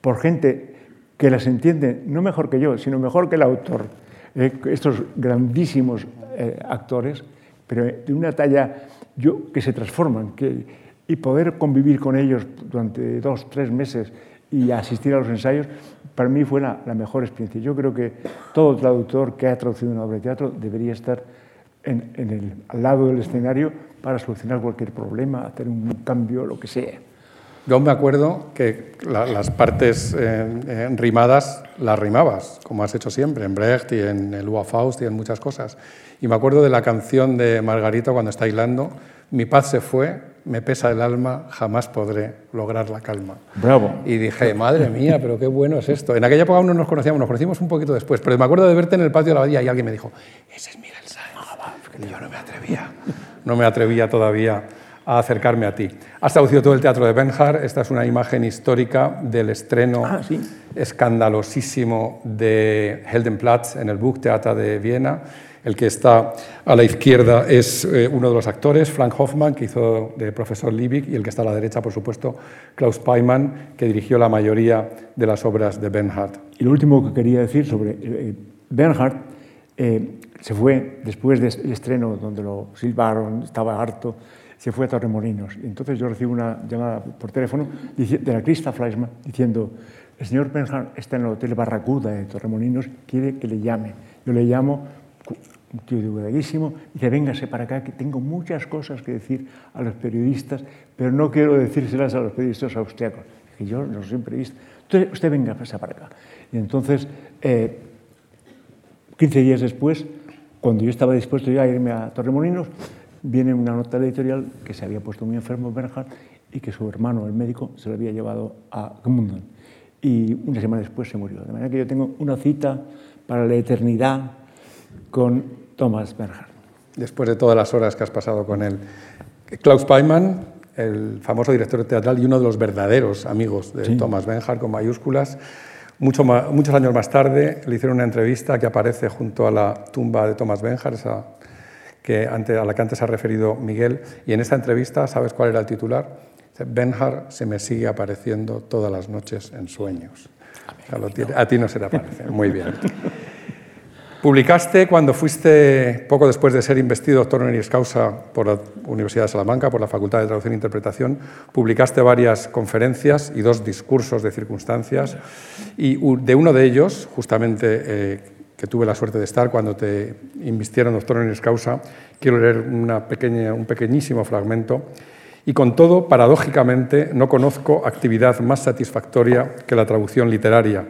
por gente que las entiende no mejor que yo, sino mejor que el autor. Eh, estos grandísimos eh, actores, pero de una talla yo, que se transforman, que, y poder convivir con ellos durante dos, tres meses y asistir a los ensayos, para mí fue la, mejor experiencia. Yo creo que todo traductor que ha traducido una obra de teatro debería estar en, el, al lado del escenario para solucionar cualquier problema, hacer un cambio, lo que sea. Yo me acuerdo que las partes eh, rimadas las rimabas, como has hecho siempre, en Brecht y en el Ua Faust y en muchas cosas. Y me acuerdo de la canción de Margarita cuando está hilando, Mi paz se fue, me pesa el alma, jamás podré lograr la calma. Bravo. Y dije, madre mía, pero qué bueno es esto. En aquella época aún no nos conocíamos, nos conocimos un poquito después, pero me acuerdo de verte en el patio de la abadía y alguien me dijo, ese es Miguel Sáenz. Ah, yo no me atrevía, no me atrevía todavía a acercarme a ti. Has traducido todo el teatro de Benhar, esta es una imagen histórica del estreno ah, escandalosísimo de Heldenplatz en el Buchtheater de Viena El que está a la izquierda es eh, uno de los actores, Frank Hoffman, que hizo de profesor Liebig, y el que está a la derecha, por supuesto, Klaus Peimann, que dirigió la mayoría de las obras de Bernhard. Y lo último que quería decir sobre eh, Bernhard, eh, se fue después del estreno donde lo silbaron, estaba harto, se fue a Torremolinos. Y entonces yo recibí una llamada por teléfono de la Krista Fleischmann diciendo, el señor Bernhard está en el Hotel Barracuda de Torremolinos, quiere que le llame. Yo le llamo, un tío divulgadísimo, dice, véngase para acá, que tengo muchas cosas que decir a los periodistas, pero no quiero decírselas a los periodistas austriacos. Que yo no soy periodista. Entonces, usted venga, pasa para acá. Y entonces, eh, 15 días después, cuando yo estaba dispuesto ya a irme a Torremolinos, viene una nota editorial que se había puesto muy enfermo Bernhard y que su hermano, el médico, se lo había llevado a Gmunden. Y una semana después se murió. De manera que yo tengo una cita para la eternidad con Thomas Bernhard. Después de todas las horas que has pasado con él. Klaus Peimann, el famoso director teatral y uno de los verdaderos amigos de Thomas Bernhard con mayúsculas. Mucho muchos años más tarde le hicieron una entrevista que aparece junto a la tumba de Thomas Bernhard, esa que antes, a la que antes ha referido Miguel. Y en esta entrevista, ¿sabes cuál era el titular? Bernhard se me sigue apareciendo todas las noches en sueños. A, ti no se te aparece. Muy bien. Publicaste cuando fuiste, poco después de ser investido doctor honoris causa por la Universidad de Salamanca, por la Facultad de Traducción e Interpretación, publicaste varias conferencias y dos discursos de circunstancias. Y de uno de ellos, justamente eh, que tuve la suerte de estar cuando te invistieron doctor honoris causa, quiero leer un pequeñísimo fragmento y con todo, paradójicamente, no conozco actividad más satisfactoria que la traducción literaria.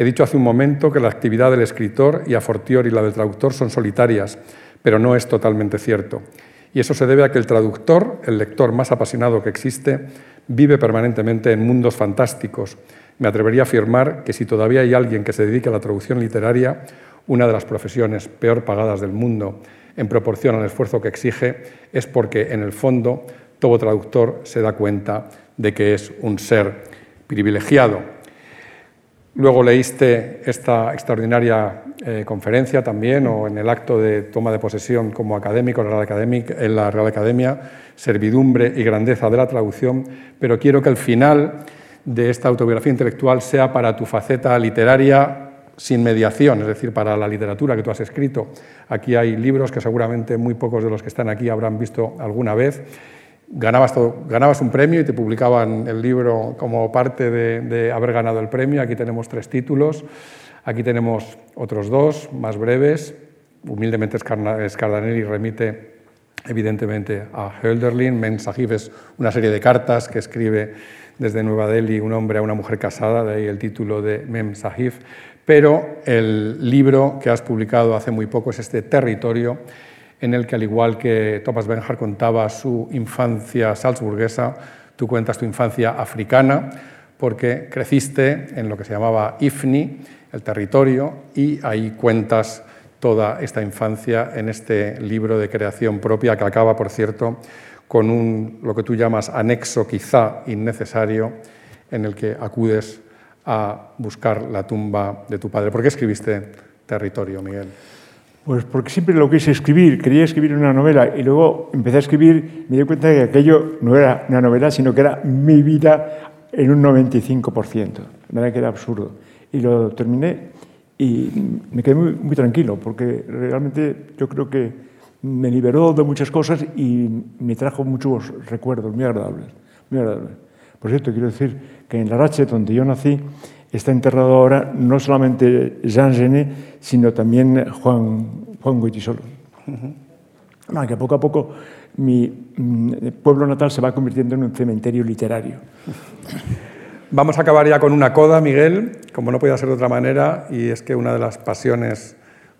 He dicho hace un momento que la actividad del escritor y a fortiori la del traductor son solitarias, pero no es totalmente cierto. Y eso se debe a que el traductor, el lector más apasionado que existe, vive permanentemente en mundos fantásticos. Me atrevería a afirmar que si todavía hay alguien que se dedique a la traducción literaria, una de las profesiones peor pagadas del mundo en proporción al esfuerzo que exige, es porque en el fondo todo traductor se da cuenta de que es un ser privilegiado. Luego leíste esta extraordinaria eh, conferencia también, o en el acto de toma de posesión como académico en la, en la Real Academia, Servidumbre y Grandeza de la Traducción, pero quiero que el final de esta autobiografía intelectual sea para tu faceta literaria sin mediación, es decir, para la literatura que tú has escrito. Aquí hay libros que seguramente muy pocos de los que están aquí habrán visto alguna vez ganabas, ganabas un premio y te publicaban el libro como parte de, haber ganado el premio. Aquí tenemos tres títulos, aquí tenemos otros dos más breves. Humildemente Scardanelli remite evidentemente a Hölderlin. Mensajif es una serie de cartas que escribe desde Nueva Delhi un hombre a una mujer casada, de ahí el título de Mem Sahif. Pero el libro que has publicado hace muy poco es este Territorio, en el que, al igual que Thomas Benhart contaba su infancia salzburguesa, tú cuentas tu infancia africana, porque creciste en lo que se llamaba IFNI, el territorio, y ahí cuentas toda esta infancia en este libro de creación propia, que acaba, por cierto, con un, lo que tú llamas anexo quizá innecesario, en el que acudes a buscar la tumba de tu padre. ¿Por qué escribiste Territorio, Miguel? Pues porque siempre lo quise escribir, quería escribir una novela y luego empecé a escribir, me di cuenta de que aquello no era una novela, sino que era mi vida en un 95%, de manera que era absurdo. Y lo terminé y me quedé muy, tranquilo, porque realmente yo creo que me liberó de muchas cosas y me trajo muchos recuerdos muy agradables. Muy agradables. Por cierto, quiero decir que en la Rache, donde yo nací, está enterrado ahora no solamente Jean Genet, sino también Juan, Juan Goitisolo. Uh que poco a poco mi mm, pueblo natal se va convirtiendo en un cementerio literario. Vamos a acabar ya con una coda, Miguel, como no podía ser de otra manera, y es que una de las pasiones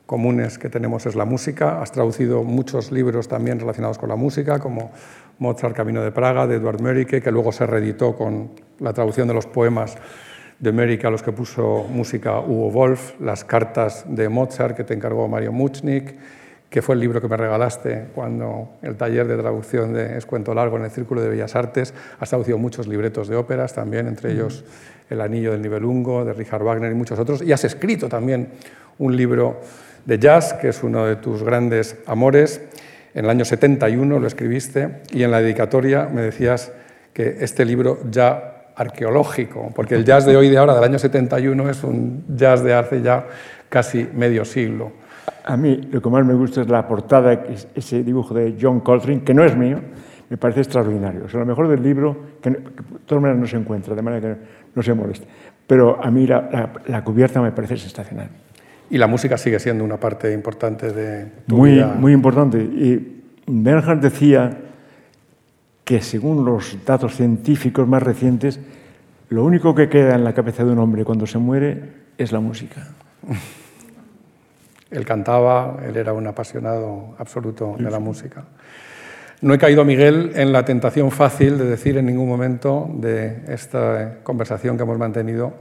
comunes que tenemos es la música. Has traducido muchos libros también relacionados con la música, como Mozart, Camino de Praga, de Edward Mörike, que luego se reeditó con la traducción de los poemas de América a los que puso música Hugo Wolf, las cartas de Mozart que te encargó Mario Muchnik, que fue el libro que me regalaste cuando el taller de traducción de Es cuento largo en el Círculo de Bellas Artes. Has traducido muchos libretos de óperas también, entre ellos El anillo del Nibelungo, de Richard Wagner y muchos otros. Y has escrito también un libro de jazz, que es uno de tus grandes amores. En el año 71 lo escribiste y en la dedicatoria me decías que este libro ya arqueológico, porque el jazz de hoy de ahora, del año 71, es un jazz de hace ya casi medio siglo. A mí lo que más me gusta es la portada, ese dibujo de John Coltrane, que no es mío, me parece extraordinario. O sea, lo mejor del libro, que, de todas maneras no se encuentra, de manera que no se moleste. Pero a mí la, la, cubierta me parece sensacional. Y la música sigue siendo una parte importante de tu muy, vida. Muy importante. Y Bernhard decía que según los datos científicos más recientes, lo único que queda en la cabeza de un hombre cuando se muere es la música. Él cantaba, él era un apasionado absoluto de la música. No he caído, Miguel, en la tentación fácil de decir en ningún momento de esta conversación que hemos mantenido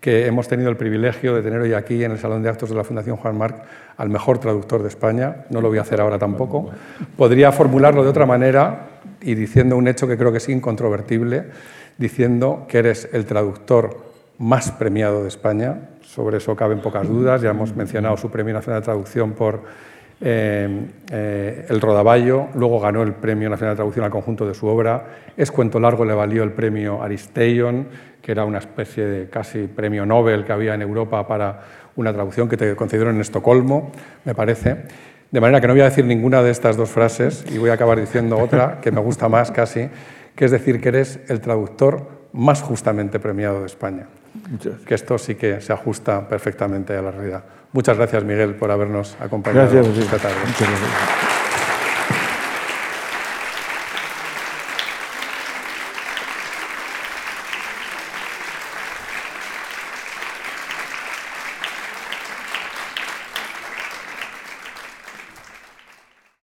que hemos tenido el privilegio de tener hoy aquí en el Salón de Actos de la Fundación Juan Marc al mejor traductor de España. No lo voy a hacer ahora tampoco. Podría formularlo de otra manera y diciendo un hecho que creo que es incontrovertible, diciendo que eres el traductor más premiado de España. Sobre eso caben pocas dudas. Ya hemos mencionado su Premio Nacional de Traducción por eh, eh, El Rodaballo. Luego ganó el Premio Nacional de Traducción al conjunto de su obra. Es cuento largo, le valió el Premio Aristeion que era una especie de casi premio Nobel que había en Europa para una traducción que te concedieron en Estocolmo, me parece. De manera que no voy a decir ninguna de estas dos frases y voy a acabar diciendo otra que me gusta más casi, que es decir que eres el traductor más justamente premiado de España. Que esto sí que se ajusta perfectamente a la realidad. Muchas gracias, Miguel, por habernos acompañado gracias, esta tarde.